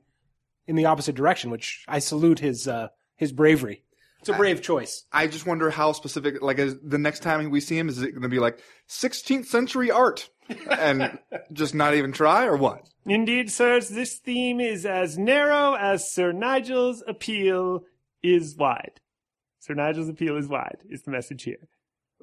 in the opposite direction, which I salute his uh, his bravery. It's a brave choice. I just wonder how specific, like, is the next time we see him, is it going to be like 16th century art and just not even try or what? Indeed, sirs, this theme is as narrow as Sir Nigel's appeal is wide. Sir Nigel's appeal is wide, is the message here.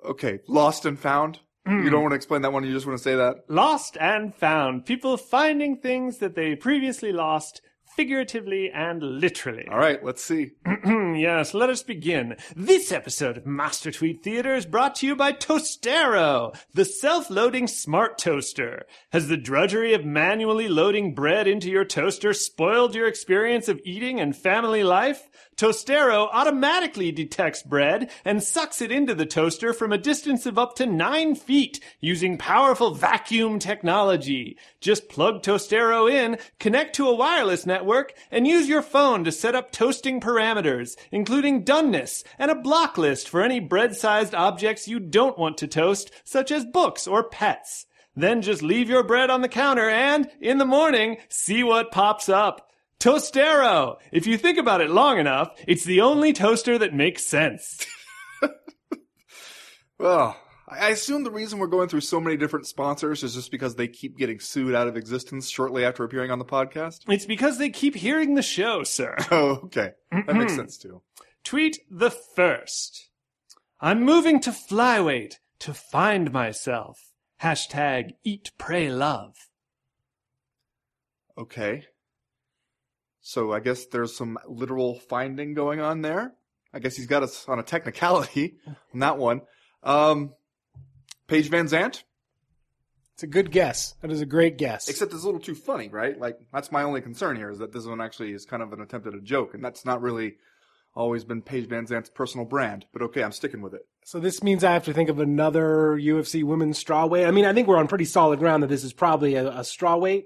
Okay, lost and found. You don't want to explain that one. You just want to say that. Lost and found. People finding things that they previously lost, figuratively and literally. All right, let's see. yes, let us begin. This episode of Master Tweet Theater is brought to you by Toastero, the self-loading smart toaster. Has the drudgery of manually loading bread into your toaster spoiled your experience of eating and family life? Toastero automatically detects bread and sucks it into the toaster from a distance of up to nine feet using powerful vacuum technology. Just plug Toastero in, connect to a wireless network, and use your phone to set up toasting parameters, including doneness and a block list for any bread-sized objects you don't want to toast, such as books or pets. Then just leave your bread on the counter and, in the morning, see what pops up. Toastero! If you think about it long enough, it's the only toaster that makes sense. Well, I I assume the reason we're going through so many different sponsors is just because they keep getting sued out of existence shortly after appearing on the podcast. It's because they keep hearing the show, sir. Oh, okay. That makes sense too. Tweet the first. I'm moving to flyweight to find myself. Hashtag eat, pray, love. Okay. So I guess there's some literal finding going on there. I guess he's got us on a technicality on that one. Um, Paige VanZant, It's a good guess. That is a great guess. except it's a little too funny, right? Like that's my only concern here is that this one actually is kind of an attempt at a joke, and that's not really always been Paige VanZant's personal brand. But okay, I'm sticking with it. So this means I have to think of another UFC women's strawweight. I mean, I think we're on pretty solid ground that this is probably a, a strawweight.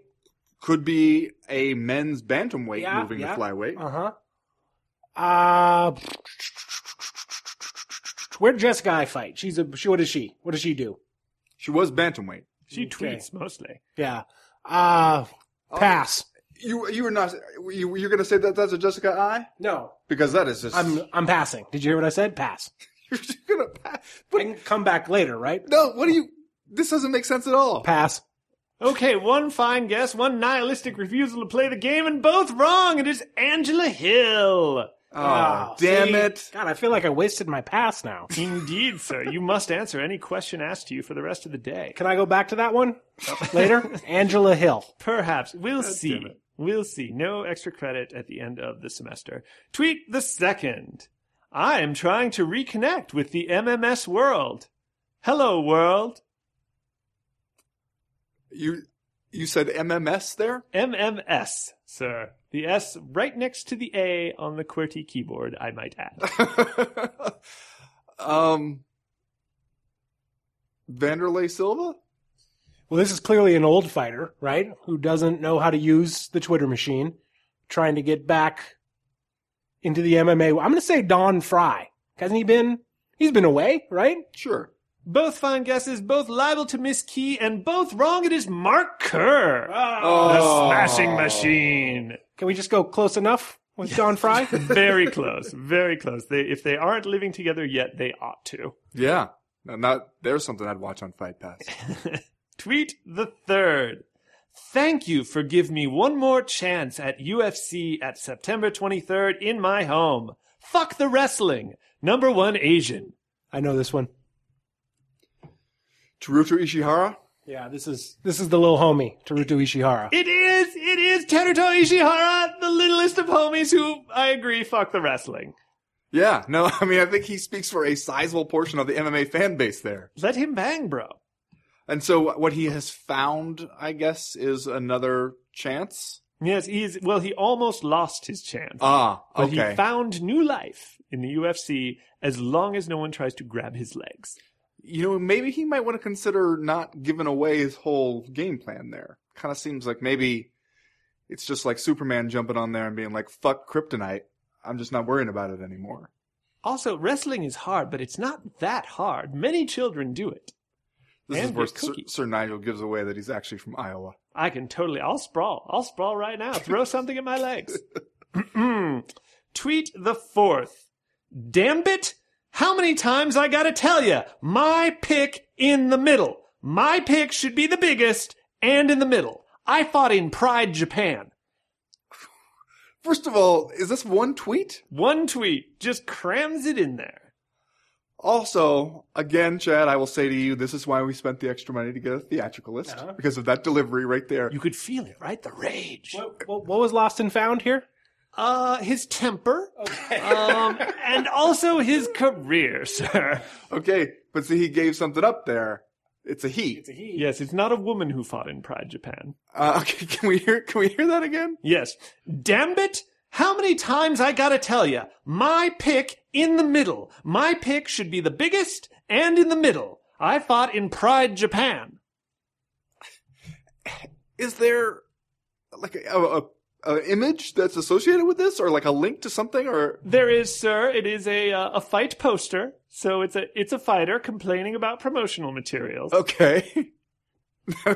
Could be a men's bantamweight Yeah, moving yeah. to flyweight. Uh huh. Uh where did Jessica Eye fight? She's a. She, what is she? What does she do? She was bantamweight. She Okay. tweets mostly. Yeah. Uh pass. You you were not you you're gonna say that that's a Jessica Eye No, because that is just I'm I'm passing. Did you hear what I said? Pass. you're just gonna pa- I but can come back later, right? no what do you this doesn't make sense at all. Pass. Okay, one fine guess, one nihilistic refusal to play the game, and both wrong. It is Angela Hill. Oh, ah, damn see? it! God, I feel like I wasted my pass now. Indeed, sir. You must answer any question asked to you for the rest of the day. Can I go back to that one later? Angela Hill. Perhaps. We'll see. We'll see. No extra credit at the end of the semester. Tweet the second. I am trying to reconnect with the MMS world. Hello, world. You you said MMS there? MMS, sir. The S right next to the A on the QWERTY keyboard, I might add. um, Wanderlei Silva. Well, this is clearly an old fighter, right? Who doesn't know how to use the Twitter machine, trying to get back into the MMA. I'm going to say Don Frye. Hasn't he been? He's been away, right? Sure. Both fine guesses, both liable to miss key, and both wrong. It is Mark Kerr. Oh. The smashing machine. Can we just go close enough with Don Frye? Very close. Very close. They, if they aren't living together yet, they ought to. Yeah. Now, now there's something I'd watch on Fight Pass. Tweet the third. Thank you for giving me one more chance at UFC at September 23rd in my home. Fuck the wrestling. Number one Asian. I know this one. Teruto Ishihara. Yeah, this is this is the little homie, Teruto Ishihara. It is, it is Teruto Ishihara, the littlest of homies who, I agree, fuck the wrestling. Yeah, no, I mean, I think he speaks for a sizable portion of the MMA fan base there. Let him bang, bro. And so what he has found, I guess, is another chance. Yes, he's, well, he almost lost his chance. Ah, okay. but he found new life in the UFC as long as no one tries to grab his legs. You know, maybe he might want to consider not giving away his whole game plan there. Kind of seems like maybe it's just like Superman jumping on there and being like, fuck kryptonite. I'm just not worrying about it anymore. Also, wrestling is hard, but it's not that hard. Many children do it. This And is where Sir. Sir Nigel gives away that he's actually from Iowa. I can totally. I'll sprawl. I'll sprawl right now. Throw something at my legs. Tweet the fourth. Damn it! How many times I gotta tell you? My pick in the middle. My pick should be the biggest and in the middle. I fought in Pride Japan. First of all, is this one tweet? One tweet just crams it in there. Also, again, Chad, I will say to you, this is why we spent the extra money to get a theatricalist Uh-huh. because of that delivery right there. You could feel it, right? The rage. What, what, what was lost and found here? Uh, his temper. Um, and also his career, sir. Okay, but see, he gave something up there. It's a he. It's a he. Yes, it's not a woman who fought in Pride Japan. Uh, okay, can we hear? Can we hear that again? Yes. Damn it! How many times I gotta tell you? My pick in the middle. My pick should be the biggest and in the middle. I fought in Pride Japan. Is there like a, a, a image that's associated with this, or like a link to something, or There is, sir. It is a uh, a fight poster. So it's a it's a fighter complaining about promotional materials. okay? all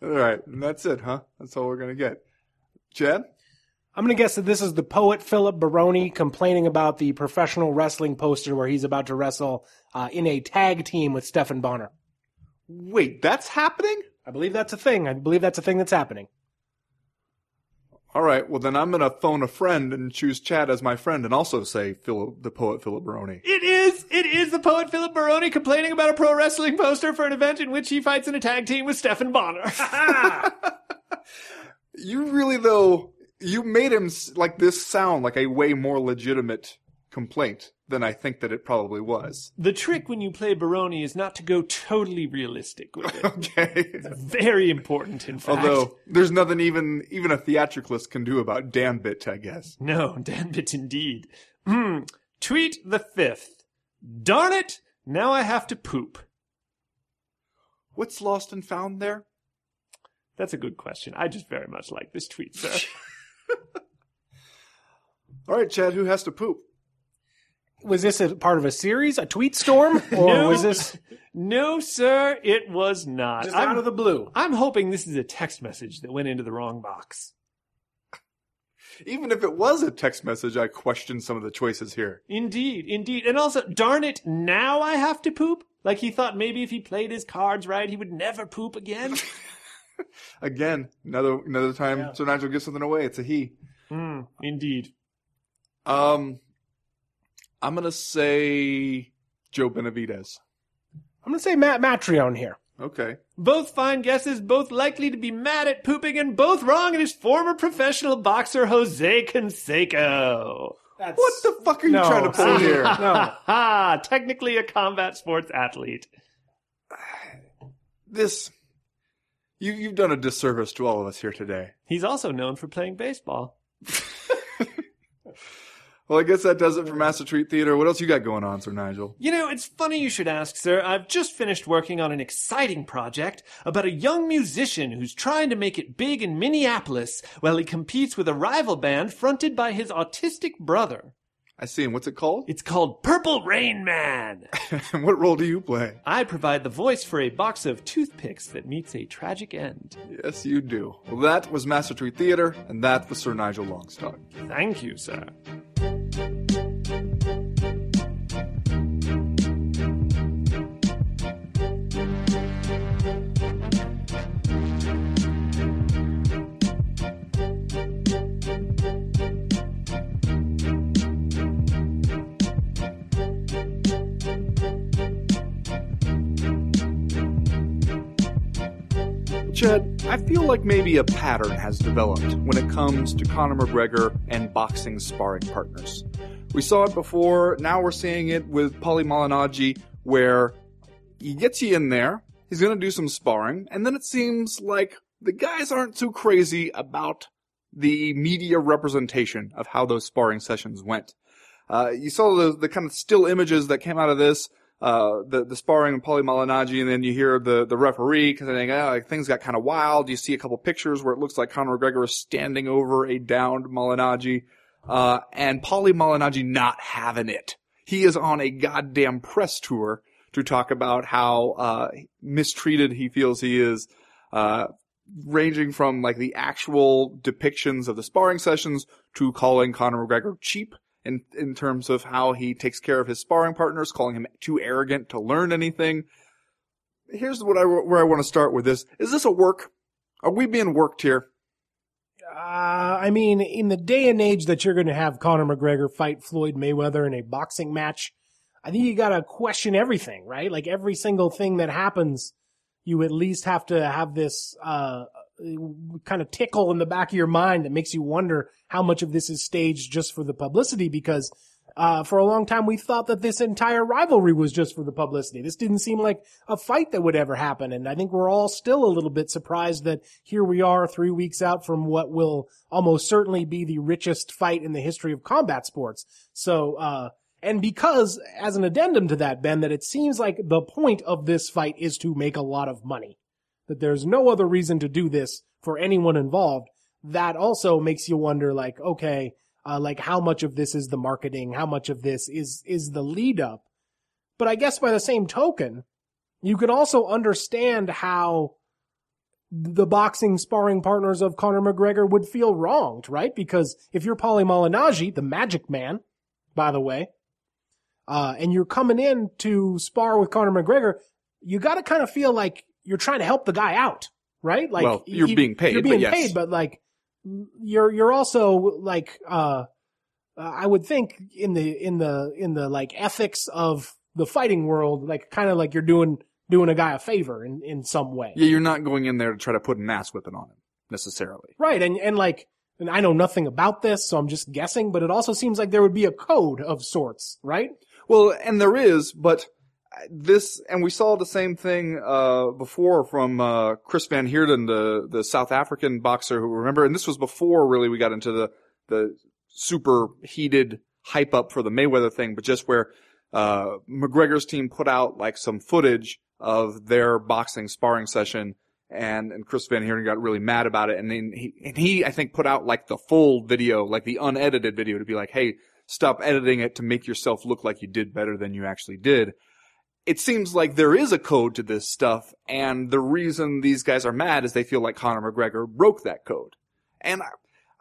right, and that's it, huh? That's all we're gonna get. Chad, I'm going to guess that this is the poet Philip Baroni complaining about the professional wrestling poster where he's about to wrestle uh, in a tag team with Stephan Bonnar. wait, that's happening? I believe that's a thing. I believe that's a thing that's happening. All right, well then I'm gonna phone a friend and choose Chad as my friend, and also say Philip, the poet Philip Baroni. It is it is the poet Philip Baroni complaining about a pro wrestling poster for an event in which he fights in a tag team with Stephan Bonnar. You really though, you made him like this sound like a way more legitimate complaint than I think that it probably was. the trick when you play Baroni is not to go totally realistic with it. Okay. Very important, in fact. Although there's nothing even even a theatricalist can do about damn bit, I guess. No, damn it indeed. Hmm. Tweet the fifth. Darn it! Now I have to poop. What's lost and found there? That's a good question. I just very much like this tweet, sir. All right, Chad, who has to poop? Was this a part of a series, a tweet storm, or No. was this no, sir, it was not. just I'm, out of the blue? I'm hoping this is a text message that went into the wrong box. Even if it was a text message, I question some of the choices here. Indeed, indeed. And also, darn it, now I have to poop? Like he thought maybe if he played his cards right, he would never poop again? Again, another another time Yeah. Sir Nigel gives something away. It's a he. Hmm, indeed. Um, I'm gonna say Joe Benavidez. I'm going to say Matt Mitrione here. Okay. Both fine guesses, both likely to be mad at pooping, and both wrong. It is former professional boxer Jose Canseco. That's, What the fuck are you No. trying to pull here? No. Ha! Technically a combat sports athlete. This, you you've done a disservice to all of us here today. He's also known for playing baseball. Well, I guess that does it for Master Tweet Theater. What else you got going on, Sir Nigel? You know, it's funny you should ask, sir. I've just finished working on an exciting project about a young musician who's trying to make it big in Minneapolis while he competes with a rival band fronted by his autistic brother. I see him. What's it called? It's called Purple Rain Man. And what role do you play? I provide the voice for a box of toothpicks that meets a tragic end. Yes, you do. Well, that was Master Tweet Theater, and that was Sir Nigel Longstock. Thank you, sir. Chad, I feel like maybe a pattern has developed when it comes to Conor McGregor and boxing sparring partners. We saw it before, now we're seeing it with Paulie Malignaggi, where he gets you in there, he's gonna do some sparring, and then it seems like the guys aren't too crazy about the media representation of how those sparring sessions went. Uh, you saw the, the kind of still images that came out of this, uh, the, the sparring and Paulie Malignaggi, and then you hear the, the referee because I think, oh, like, things got kind of wild. You see a couple pictures where it looks like Conor McGregor is standing over a downed Malignaggi, uh, and Paulie Malignaggi not having it. He is on a goddamn press tour to talk about how, uh, mistreated he feels he is, uh, ranging from like the actual depictions of the sparring sessions to calling Conor McGregor cheap in in terms of how he takes care of his sparring partners, calling him too arrogant to learn anything. Here's what I where I want to start with this: Is this a work? Are we being worked here? Uh, I mean, in the day and age that you're going to have Conor McGregor fight Floyd Mayweather in a boxing match, I think you got to question everything, right? Like every single thing that happens, you at least have to have this uh, kind of tickle in the back of your mind that makes you wonder how much of this is staged just for the publicity because uh, for a long time we thought that this entire rivalry was just for the publicity. This didn't seem like a fight that would ever happen. And I think we're all still a little bit surprised that here we are three weeks out from what will almost certainly be the richest fight in the history of combat sports. So, uh, and because as an addendum to that, Ben, that it seems like the point of this fight is to make a lot of money that there's no other reason to do this for anyone involved, that also makes you wonder like, okay, uh, like how much of this is the marketing? How much of this is, is the lead up? But I guess by the same token, you can also understand how the boxing sparring partners of Conor McGregor would feel wronged, right? Because if you're Paulie Malignaggi, the magic man, by the way, uh, and you're coming in to spar with Conor McGregor, you gotta kind of feel like you're trying to help the guy out, right? Like well, you're being paid. You're being yes. paid, but like you're you're also like uh, I would think in the in the in the like ethics of the fighting world, like kind of like you're doing doing a guy a favor in in some way. Yeah, you're not going in there to try to put an ass whipping on him necessarily. Right, and and like and I know nothing about this, so I'm just guessing, but it also seems like there would be a code of sorts, right? Well, and there is, but this, and we saw the same thing uh, before from uh, Chris Van Heerden, the the South African boxer who remember, and this was before really we got into the the super heated hype up for the Mayweather thing, but just where uh, McGregor's team put out like some footage of their boxing sparring session, and and Chris Van Heerden got really mad about it, and then he and he I think put out like the full video, like the unedited video, to be like, hey, stop editing it to make yourself look like you did better than you actually did it seems like there is a code to this stuff, and the reason these guys are mad is they feel like Conor McGregor broke that code. And I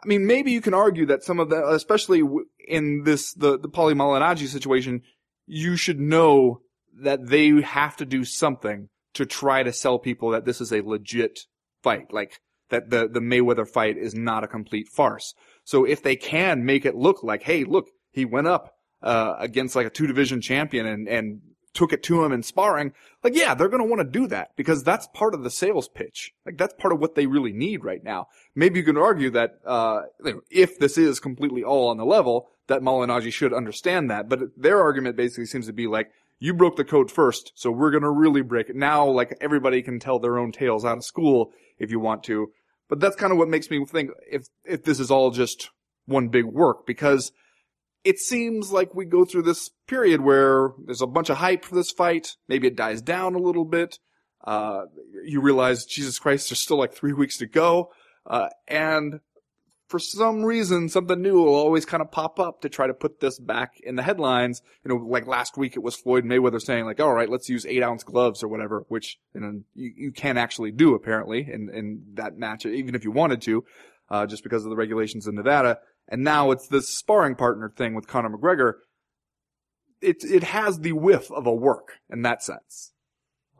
I mean, maybe you can argue that some of the, especially in this the the Paulie Malignaggi situation, you should know that they have to do something to try to sell people that this is a legit fight, like that the the Mayweather fight is not a complete farce. So if they can make it look like, hey, look, he went up uh, against like a two division champion and and took it to him in sparring, like, yeah, they're going to want to do that because that's part of the sales pitch. Like, that's part of what they really need right now. Maybe you can argue that, uh, if this is completely all on the level, that Malignaggi should understand that. But their argument basically seems to be like, you broke the code first, so we're going to really break it. Now, like, everybody can tell their own tales out of school if you want to. But that's kind of what makes me think if, if this is all just one big work because it seems like we go through this period where there's a bunch of hype for this fight. Maybe it dies down a little bit. Uh, you realize, Jesus Christ, there's still like three weeks to go. Uh, and for some reason, something new will always kind of pop up to try to put this back in the headlines. You know, like last week it was Floyd Mayweather saying like, all right, let's use eight ounce gloves or whatever, which, you know, you, you can actually do apparently in, in that match, even if you wanted to, uh, just because of the regulations in Nevada and now it's this sparring partner thing with Conor McGregor. It it has the whiff of a work in that sense.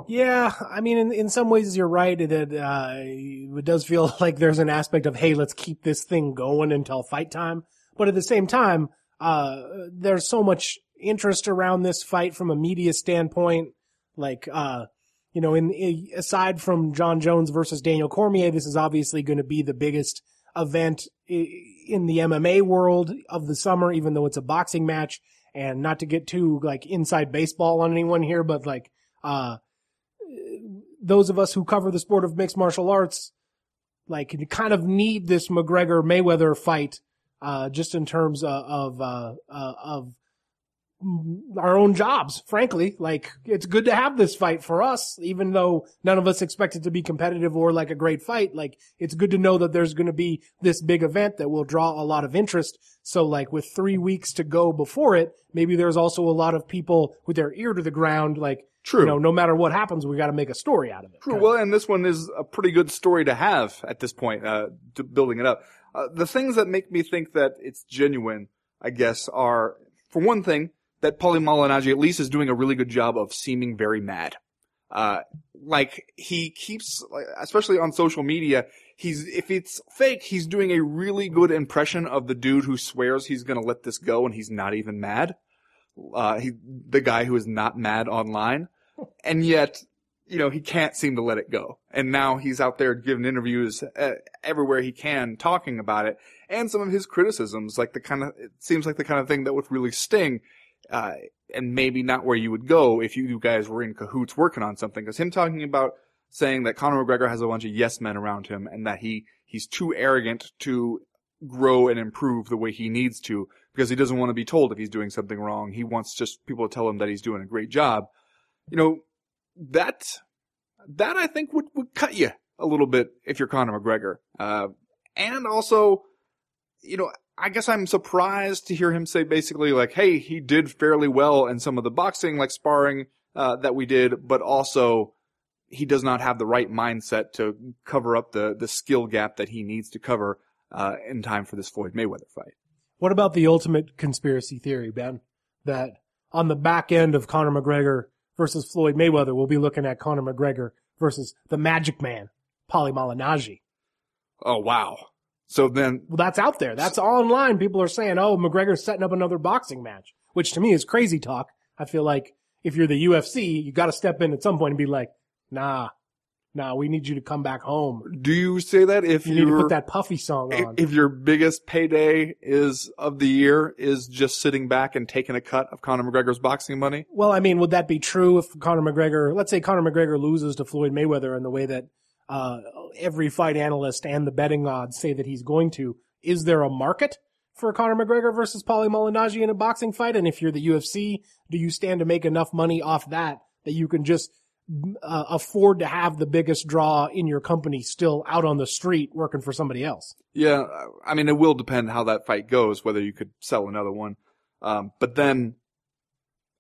Yeah, I mean, in in some ways you're right that uh, it does feel like there's an aspect of hey, let's keep this thing going until fight time. But at the same time, uh, there's so much interest around this fight from a media standpoint. Like, uh, you know, in, in aside from Jon Jones versus Daniel Cormier, this is obviously going to be the biggest event in the MMA world of the summer, even though it's a boxing match. And not to get too like inside baseball on anyone here, but like, uh, those of us who cover the sport of mixed martial arts, like kind of need this McGregor Mayweather fight, uh, just in terms of, of, uh, uh, of our own jobs, frankly. Like, it's good to have this fight for us, even though none of us expect it to be competitive or like a great fight. Like, it's good to know that there's going to be this big event that will draw a lot of interest. So, like, with three weeks to go before it, maybe there's also a lot of people with their ear to the ground, like, True. you know, no matter what happens, we got to make a story out of it. True. Well, and this one is a pretty good story to have at this point, uh, to building it up. Uh, the things that make me think that it's genuine, I guess, are, for one thing, that Paulie Malignaggi at least is doing a really good job of seeming very mad. Uh, like, he keeps, especially on social media, he's, if it's fake, he's doing a really good impression of the dude who swears he's gonna let this go and he's not even mad. Uh, he, the guy who is not mad online. And yet, you know, he can't seem to let it go. And now he's out there giving interviews uh, everywhere he can talking about it. And some of his criticisms, like the kind of, it seems like the kind of thing that would really sting, uh, and maybe not where you would go if you guys were in cahoots working on something. Cause him talking about saying that Conor McGregor has a bunch of yes men around him and that he, he's too arrogant to grow and improve the way he needs to because he doesn't want to be told if he's doing something wrong. He wants just people to tell him that he's doing a great job. You know, that, that I think would, would cut you a little bit if you're Conor McGregor. Uh, and also, you know, I guess I'm surprised to hear him say basically like, hey, he did fairly well in some of the boxing, like sparring, uh, that we did, but also he does not have the right mindset to cover up the, the skill gap that he needs to cover, uh, in time for this Floyd Mayweather fight. What about the ultimate conspiracy theory, Ben? That on the back end of Conor McGregor versus Floyd Mayweather, we'll be looking at Conor McGregor versus the Magic Man, Paulie Malignaggi. Oh, wow. So then, Well, that's out there. That's online. People are saying, "Oh, McGregor's setting up another boxing match," which to me is crazy talk. I feel like if you're the UFC, you got to step in at some point and be like, "Nah, nah, we need you to come back home. do you say that if You need to put that Puffy song on." if your biggest payday is of the year is just sitting back and taking a cut of Conor McGregor's boxing money? Well, I mean, would that be true if Conor McGregor, let's say Conor McGregor loses to Floyd Mayweather in the way that uh, every fight analyst and the betting odds say that he's going to? Is there a market for Conor McGregor versus Paulie Malignaggi in a boxing fight? And if you're the UFC, do you stand to make enough money off that that you can just uh, afford to have the biggest draw in your company still out on the street working for somebody else? Yeah, I mean, it will depend how that fight goes, whether you could sell another one. Um, but then,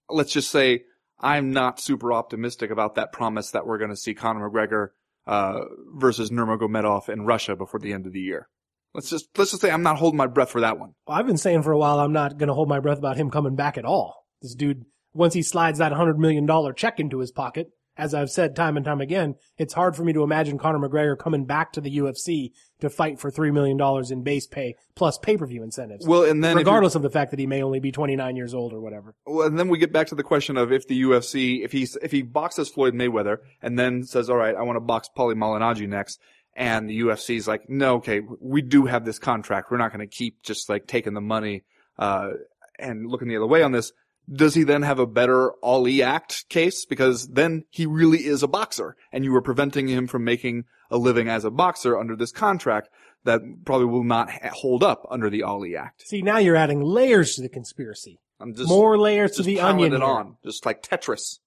let's just say I'm not super optimistic about that promise that we're going to see Conor McGregor uh, versus Nurmagomedov in Russia before the end of the year. Let's just let's just say I'm not holding my breath for that one. Well, I've been saying for a while I'm not going to hold my breath about him coming back at all. This dude, once he slides that $100 million check into his pocket, as I've said time and time again, it's hard for me to imagine Conor McGregor coming back to the UFC to fight for $3 million in base pay plus pay-per-view incentives. Well, and then regardless of the fact that he may only be 29 years old or whatever. Well, and then we get back to the question of if the UFC, if he's, if he boxes Floyd Mayweather and then says, all right, I want to box Paulie Malignaggi next, and the UFC's like, no, okay, we do have this contract. We're not going to keep just like taking the money, uh, and looking the other way on this. Does he then have a better Ali Act case? Because then he really is a boxer and you were preventing him from making a living as a boxer under this contract that probably will not ha- hold up under the Ali Act. See, now you're adding layers to the conspiracy. I'm just, More layers to the onion it on, just like Tetris.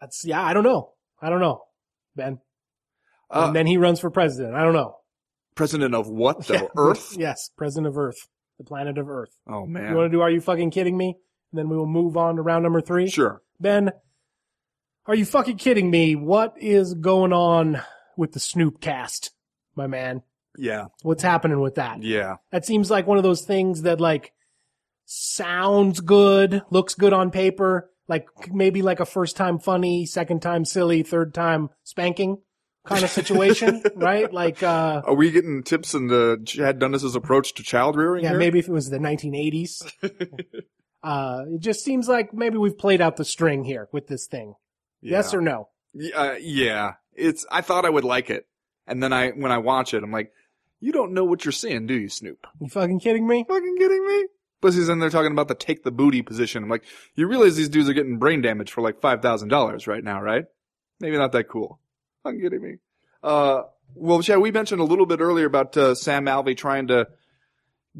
That's, yeah, I don't know. I don't know, Ben. Uh, and then he runs for president. I don't know. President of what though? Yeah. Earth? Yes, president of Earth, the planet of Earth. Oh man. You want to do Are You Fucking Kidding Me? And then we will move on to round number three. Sure. Ben, are you fucking kidding me? What is going on with the Snoop cast, my man? Yeah. What's happening with that? Yeah. That seems like one of those things that like sounds good, looks good on paper, like maybe like a first time funny, second time silly, third time spanking kind of situation, right? Like, uh, Are we getting tips in the Chad Dundas' approach to child rearing yeah, here? maybe if it was the 1980s. uh, it just seems like maybe we've played out the string here with this thing. Yes or no? Uh, yeah, it's. I thought I would like it, and then I when I watch it, I'm like, you don't know what you're seeing, do you, Snoop? You fucking kidding me? Fucking kidding me? Plus he's in there talking about the take the booty position. I'm like, you realize these dudes are getting brain damage for like five thousand dollars right now, right? Maybe not that cool. Fucking kidding me? Uh, well, Chad, we mentioned a little bit earlier about uh, Sam Alvey trying to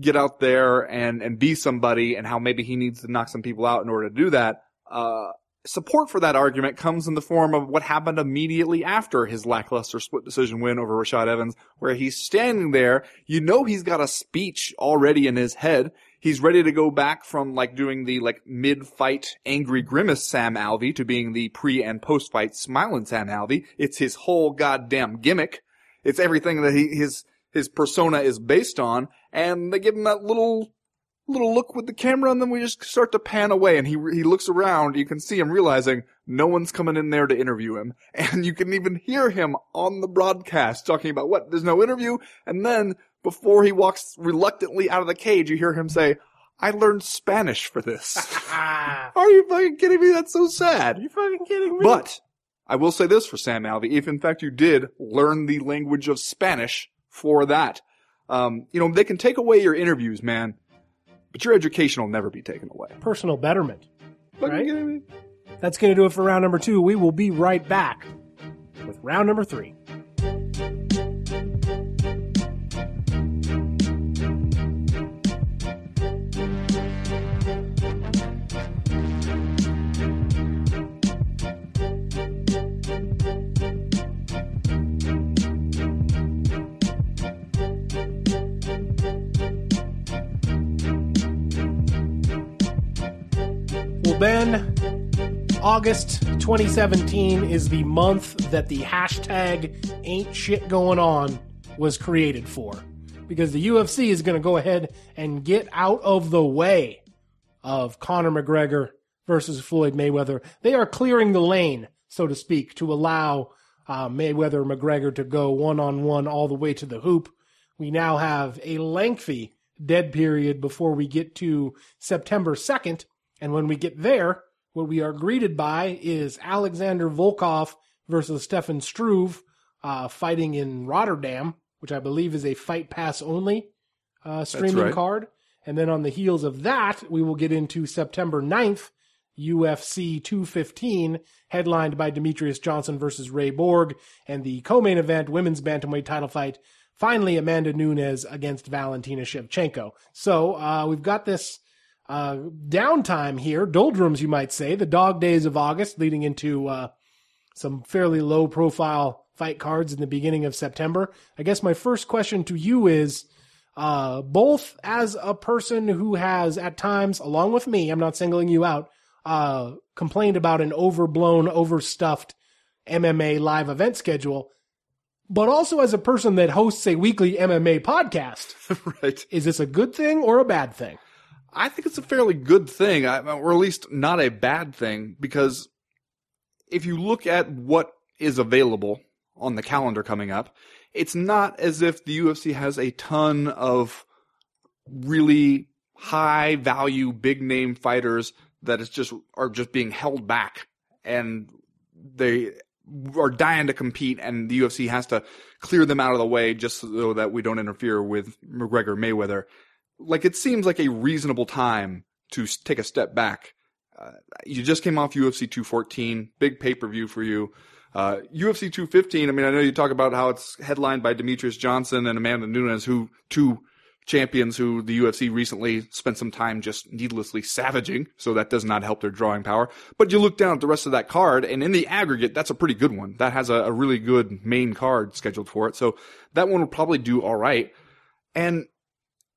get out there and and be somebody, and how maybe he needs to knock some people out in order to do that. Uh, support for that argument comes in the form of what happened immediately after his lackluster split decision win over Rashad Evans, where he's standing there. You know he's got a speech already in his head. He's ready to go back from like doing the like mid-fight angry grimace Sam Alvey to being the pre and post-fight smiling Sam Alvey. It's his whole goddamn gimmick. It's everything that he, his, his persona is based on. And they give him that little little look with the camera and then we just start to pan away and he he looks around you can see him realizing no one's coming in there to interview him and you can even hear him on the broadcast talking about what there's no interview and then before he walks reluctantly out of the cage you hear him say I learned Spanish for this. Are you fucking kidding me? That's so sad. Are you fucking kidding me? But I will say this for Sam Alvey, if in fact you did learn the language of Spanish for that, um, you know, they can take away your interviews, man, but your education will never be taken away. personal betterment. Right? That's going to do it for round number two. We will be right back with round number three. August 2017 is the month that the hashtag ain't shit going on was created for. Because the UFC is going to go ahead and get out of the way of Conor McGregor versus Floyd Mayweather. They are clearing the lane, so to speak, to allow uh, Mayweather McGregor to go one on one all the way to the hoop. We now have a lengthy dead period before we get to September 2nd. And when we get there, what we are greeted by is Alexander Volkov versus Stefan Struve uh, fighting in Rotterdam, which I believe is a Fight Pass only uh, streaming right. card. And then on the heels of that, we will get into September 9th, UFC 215, headlined by Demetrious Johnson versus Ray Borg, and the co-main event, women's bantamweight title fight, finally Amanda Nunes against Valentina Shevchenko. So uh, we've got this uh, downtime here, doldrums, you might say, the dog days of August, leading into uh, some fairly low profile fight cards in the beginning of September. I guess my first question to you is uh, both as a person who has at times, along with me, I'm not singling you out, uh, complained about an overblown, overstuffed MMA live event schedule, but also as a person that hosts a weekly MMA podcast. right. Is this a good thing or a bad thing? I think it's a fairly good thing, or at least not a bad thing, because if you look at what is available on the calendar coming up, it's not as if the UFC has a ton of really high value, big name fighters that is just are just being held back and they are dying to compete and the UFC has to clear them out of the way just so that we don't interfere with McGregor Mayweather. Like it seems like a reasonable time to take a step back. Uh, you just came off UFC 214, big pay per view for you. Uh, UFC 215. I mean, I know you talk about how it's headlined by Demetrious Johnson and Amanda Nunes, who two champions who the UFC recently spent some time just needlessly savaging, so that does not help their drawing power. But you look down at the rest of that card, and in the aggregate, that's a pretty good one. That has a, a really good main card scheduled for it, so that one will probably do all right. And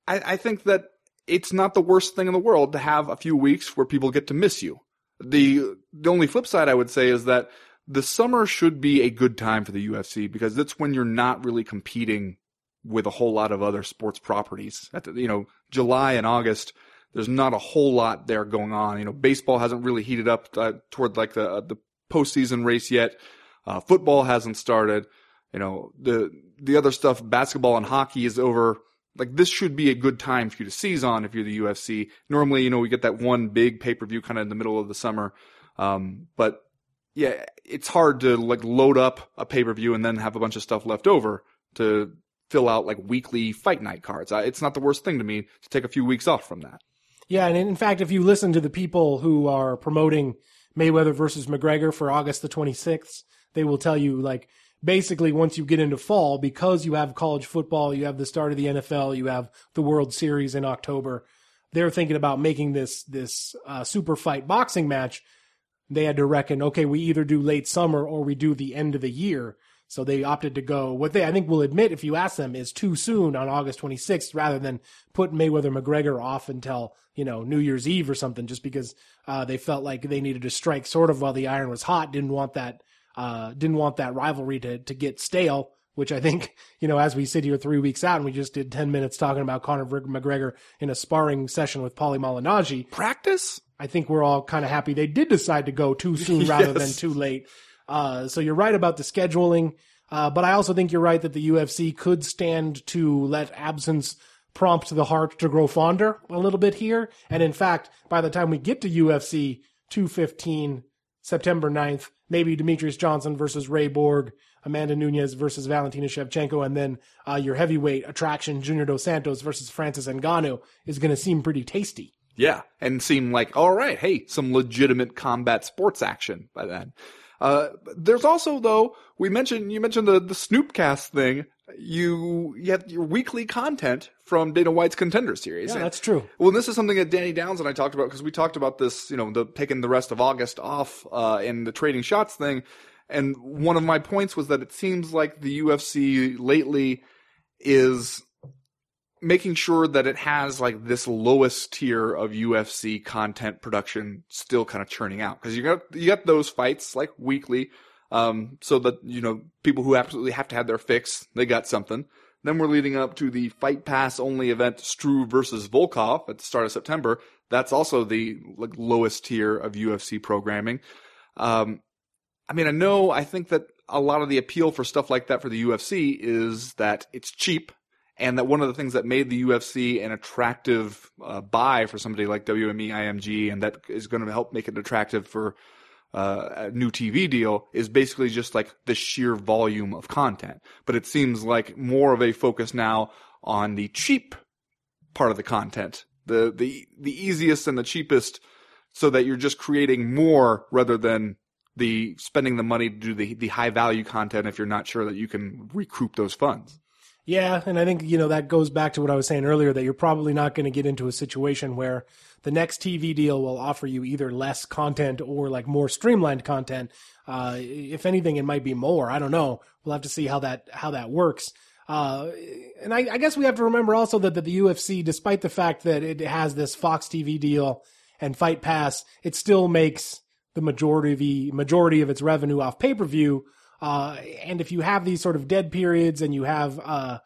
I, I think that it's not the worst thing in the world to have a few weeks where people get to miss you. The the only flip side I would say is that the summer should be a good time for the UFC because that's when you're not really competing with a whole lot of other sports properties. At the, you know, July and August, there's not a whole lot there going on. You know, baseball hasn't really heated up uh, toward like the uh, the postseason race yet. Uh, football hasn't started. You know, the the other stuff, basketball and hockey is over. Like this should be a good time for you to seize on if you're the UFC. Normally, you know, we get that one big pay per view kind of in the middle of the summer. Um, but yeah, it's hard to like load up a pay per view and then have a bunch of stuff left over to fill out like weekly fight night cards. I, it's not the worst thing to me to take a few weeks off from that. Yeah, and in fact, if you listen to the people who are promoting Mayweather versus McGregor for August the 26th, they will tell you like basically once you get into fall, because you have college football, you have the start of the NFL, you have the World Series in October. They're thinking about making this this uh, super fight boxing match. They had to reckon, okay, we either do late summer or we do the end of the year. So they opted to go. What they, I think, will admit if you ask them, is too soon on August 26th, rather than put Mayweather McGregor off until you know New Year's Eve or something, just because uh, they felt like they needed to strike sort of while the iron was hot. Didn't want that, uh, didn't want that rivalry to to get stale. Which I think, you know, as we sit here three weeks out and we just did 10 minutes talking about Conor McGregor in a sparring session with Paulie Malignaggi. Practice? I think we're all kind of happy they did decide to go too soon rather than too late. Uh, so you're right about the scheduling. Uh, but I also think you're right that the UFC could stand to let absence prompt the heart to grow fonder a little bit here. And in fact, by the time we get to UFC 215, September 9th, maybe Demetrious Johnson versus Ray Borg, Amanda Nunes versus Valentina Shevchenko, and then uh, your heavyweight attraction, Junior Dos Santos versus Francis Ngannou, is going to seem pretty tasty. Yeah, and seem like all right. Hey, some legitimate combat sports action by then. Uh, there's also though we mentioned you mentioned the the Snoopcast thing. You you have your weekly content from Dana White's Contender Series. Yeah, And- that's true. Well, this is something that Danny Downes and I talked about because we talked about this, you know, the taking the rest of August off uh, in the trading shots thing. And one of my points was that it seems like the UFC lately is making sure that it has like this lowest tier of UFC content production still kind of churning out because you got you got those fights like weekly, um, so that you know people who absolutely have to have their fix they got something. Then we're leading up to the Fight Pass only event, Struve versus Volkov at the start of September. That's also the like lowest tier of UFC programming. Um, I mean, I know, I think that a lot of the appeal for stuff like that for the UFC is that it's cheap and that one of the things that made the UFC an attractive uh, buy for somebody like WME IMG and that is going to help make it attractive for uh, new TV deal is basically just like the sheer volume of content. But it seems like more of a focus now on the cheap part of the content, the the the easiest and the cheapest, so that you're just creating more rather than the spending the money to do the the high value content if you're not sure that you can recoup those funds. Yeah, and I think you know that goes back to what I was saying earlier that you're probably not going to get into a situation where the next TV deal will offer you either less content or like more streamlined content. Uh, if anything, it might be more. I don't know. We'll have to see how that how that works. Uh, and I, I guess we have to remember also that, that the UFC, despite the fact that it has this Fox TV deal and Fight Pass, it still makes the majority of the majority of its revenue off pay per view. Uh, and if you have these sort of dead periods and you have uh,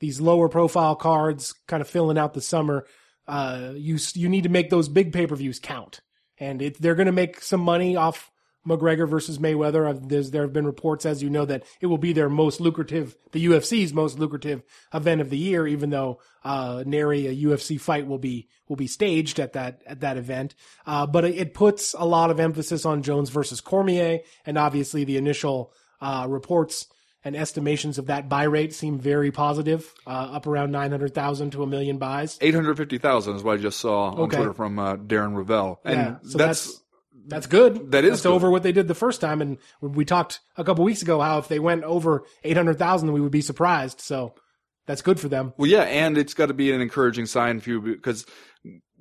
these lower profile cards kind of filling out the summer, uh, you you need to make those big pay per views count. And it, they're going to make some money off McGregor versus Mayweather. There's, there have been reports, as you know, that it will be their most lucrative, the UFC's most lucrative event of the year, even though uh, nary a UFC fight will be will be staged at that at that event. Uh, but it puts a lot of emphasis on Jones versus Cormier, and obviously the initial uh, reports and estimations of that buy rate seem very positive, uh, up around nine hundred thousand to a million buys. Eight hundred fifty thousand is what I just saw on Okay. Twitter from uh, Darren Rovell, and Yeah, so that's, that's that's good. That is that's good. over what they did the first time, and we talked a couple weeks ago how if they went over eight hundred thousand, we would be surprised. So that's good for them. Well, yeah, and it's got to be an encouraging sign for you because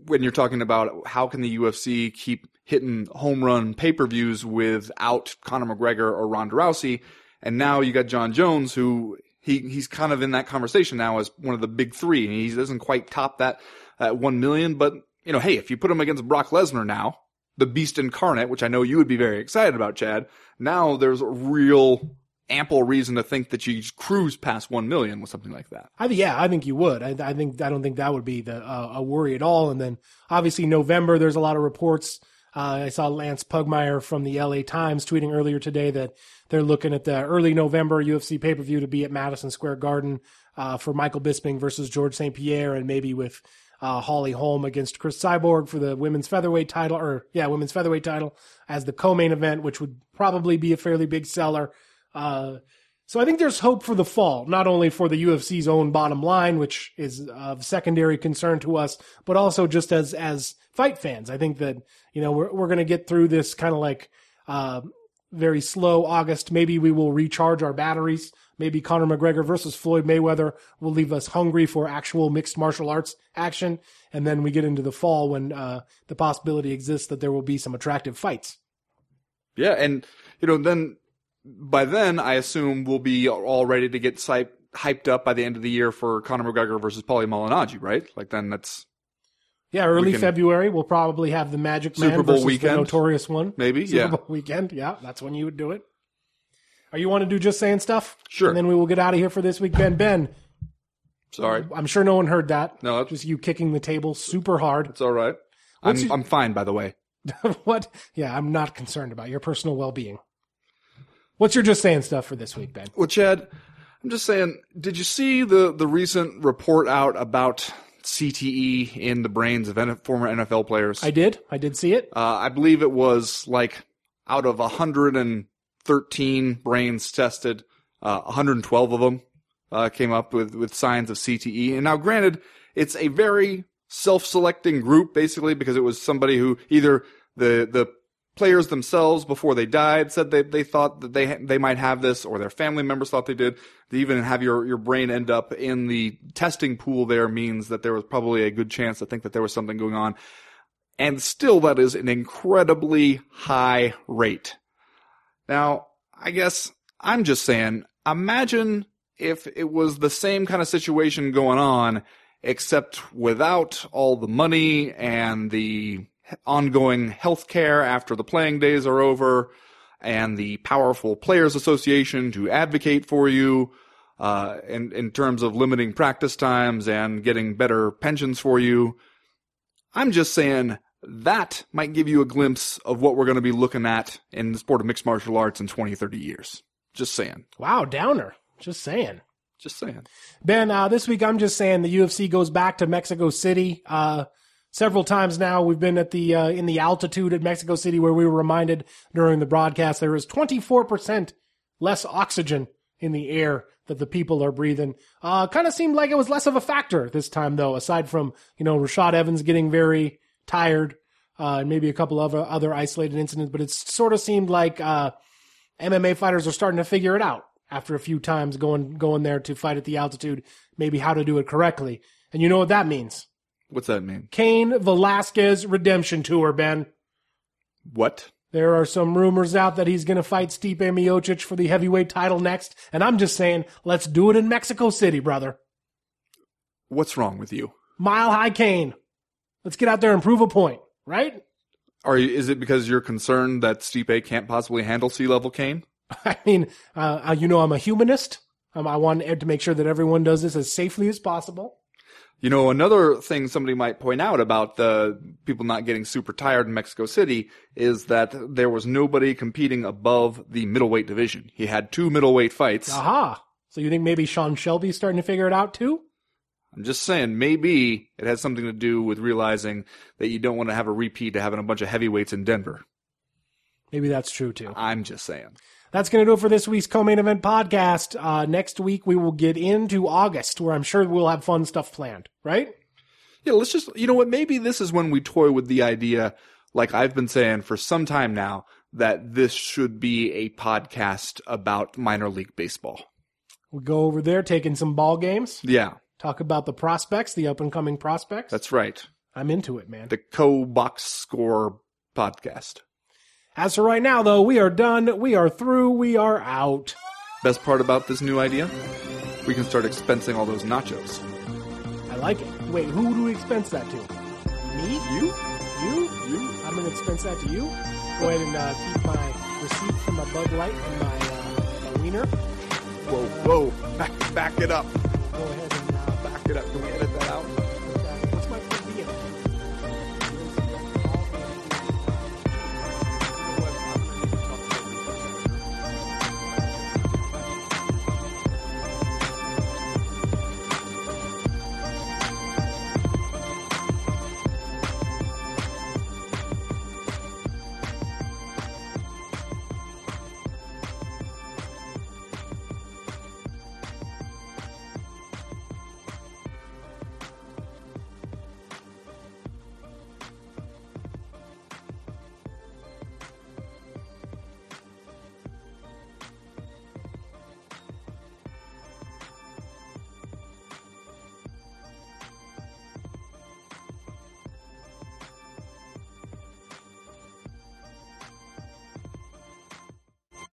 when you're talking about how can the UFC keep hitting home run pay per views without Conor McGregor or Ronda Rousey, and now you got Jon Jones who he he's kind of in that conversation now as one of the big three. He doesn't quite top that at one million, but you know, hey, if you put him against Brock Lesnar now, the Beast incarnate, which I know you would be very excited about, Chad. Now there's a real ample reason to think that you cruise past one million with something like that. I, yeah, I think you would. I, I think I don't think that would be the uh, a worry at all. And then obviously November, there's a lot of reports. Uh, I saw Lance Pugmire from the LA Times tweeting earlier today that they're looking at the early November UFC pay per view to be at Madison Square Garden uh, for Michael Bisping versus Georges St. Pierre, and maybe with uh, Holly Holm against Chris Cyborg for the women's featherweight title, or yeah, women's featherweight title as the co-main event, which would probably be a fairly big seller. Uh, so I think there's hope for the fall, not only for the UFC's own bottom line, which is of secondary concern to us, but also just as as fight fans. I think that you know we're we're going to get through this kind of like uh, very slow August. Maybe we will recharge our batteries. Maybe Conor McGregor versus Floyd Mayweather will leave us hungry for actual mixed martial arts action, and then we get into the fall when uh, the possibility exists that there will be some attractive fights. Yeah, and you know, then by then I assume we'll be all ready to get hyped up by the end of the year for Conor McGregor versus Paulie Malignaggi, right? Like then that's Yeah, early can- February we'll probably have the Magic Man Super Bowl versus weekend? the Notorious One. maybe, Super yeah. Bowl weekend, yeah, that's when you would do it. Are you want to do just saying stuff? Sure. And then we will get out of here for this week. Ben, Ben, Sorry, I'm sure no one heard that. no, it's, Just you kicking the table super hard. it's all right. I'm your- I'm fine, by the way. what? Yeah, I'm not concerned about your personal well being. What's your just saying stuff for this week, Ben? Well, Chad, I'm just saying, did you see the the recent report out about CTE in the brains of N- former NFL players? I did. I did see it. Uh, I believe it was like out of 113 brains tested, uh, 112 of them uh, came up with, with signs of CTE. And now, granted, it's a very self-selecting group, basically, because it was somebody who either the the players themselves before they died said they, they thought that they they might have this, or their family members thought they did. To even have your your brain end up in the testing pool there means that there was probably a good chance to think that there was something going on and still that is an incredibly high rate. Now, I guess I'm just saying, imagine if it was the same kind of situation going on, except without all the money and the ongoing health care after the playing days are over, and the powerful players association to advocate for you, uh, in, in terms of limiting practice times and getting better pensions for you. I'm just saying that might give you a glimpse of what we're going to be looking at in the sport of mixed martial arts in 20, 30 years. Just saying. Wow, downer. Just saying. Just saying. Ben, uh, this week I'm just saying the UFC goes back to Mexico City. Uh, several times now we've been at the uh, in the altitude at Mexico City where we were reminded during the broadcast there is 24% less oxygen in the air that the people are breathing. Uh, kind of seemed like it was less of a factor this time though, aside from you know Rashad Evans getting very tired uh, and maybe a couple of other, other isolated incidents, but it sort of seemed like uh, MMA fighters are starting to figure it out after a few times going going there to fight at the altitude, maybe how to do it correctly. And you know what that means? What's that mean? Cain Velasquez redemption tour, Ben. What? There are some rumors out that he's going to fight Stipe Miocic for the heavyweight title next, and I'm just saying, let's do it in Mexico City, brother. What's wrong with you? Mile High Cain. Let's get out there and prove a point, right? Are you, is it because you're concerned that Stipe can't possibly handle sea level Cain? I mean, uh, uh, you know, I'm a humanist. Um, I want to make sure that everyone does this as safely as possible. You know, another thing somebody might point out about the people not getting super tired in Mexico City is that there was nobody competing above the middleweight division. He had two middleweight fights. Aha. So you think maybe Sean Shelby's starting to figure it out too? I'm just saying, maybe it has something to do with realizing that you don't want to have a repeat of having a bunch of heavyweights in Denver. Maybe that's true too. I'm just saying. That's going to do it for this week's co-main event podcast. Uh, next week we will get into August, where I'm sure we'll have fun stuff planned. Right? Yeah, let's just, you know what, maybe this is when we toy with the idea, like I've been saying for some time now, that this should be a podcast about minor league baseball. We go over there, taking some ball games, Yeah, talk about the prospects, the up and coming prospects. that's right. I'm into it, man. The co box score podcast. As for right now, though, we are done. We are through. We are out. Best part about this new idea? We can start expensing all those nachos. I like it. Wait, who do we expense that to? Me? You? You? You? I'm going to expense that to you. Go ahead and uh, keep my receipt from my Bud Light and my, uh, my wiener. Whoa, whoa. Back, back it up. Go ahead and uh, Back it up. Can we edit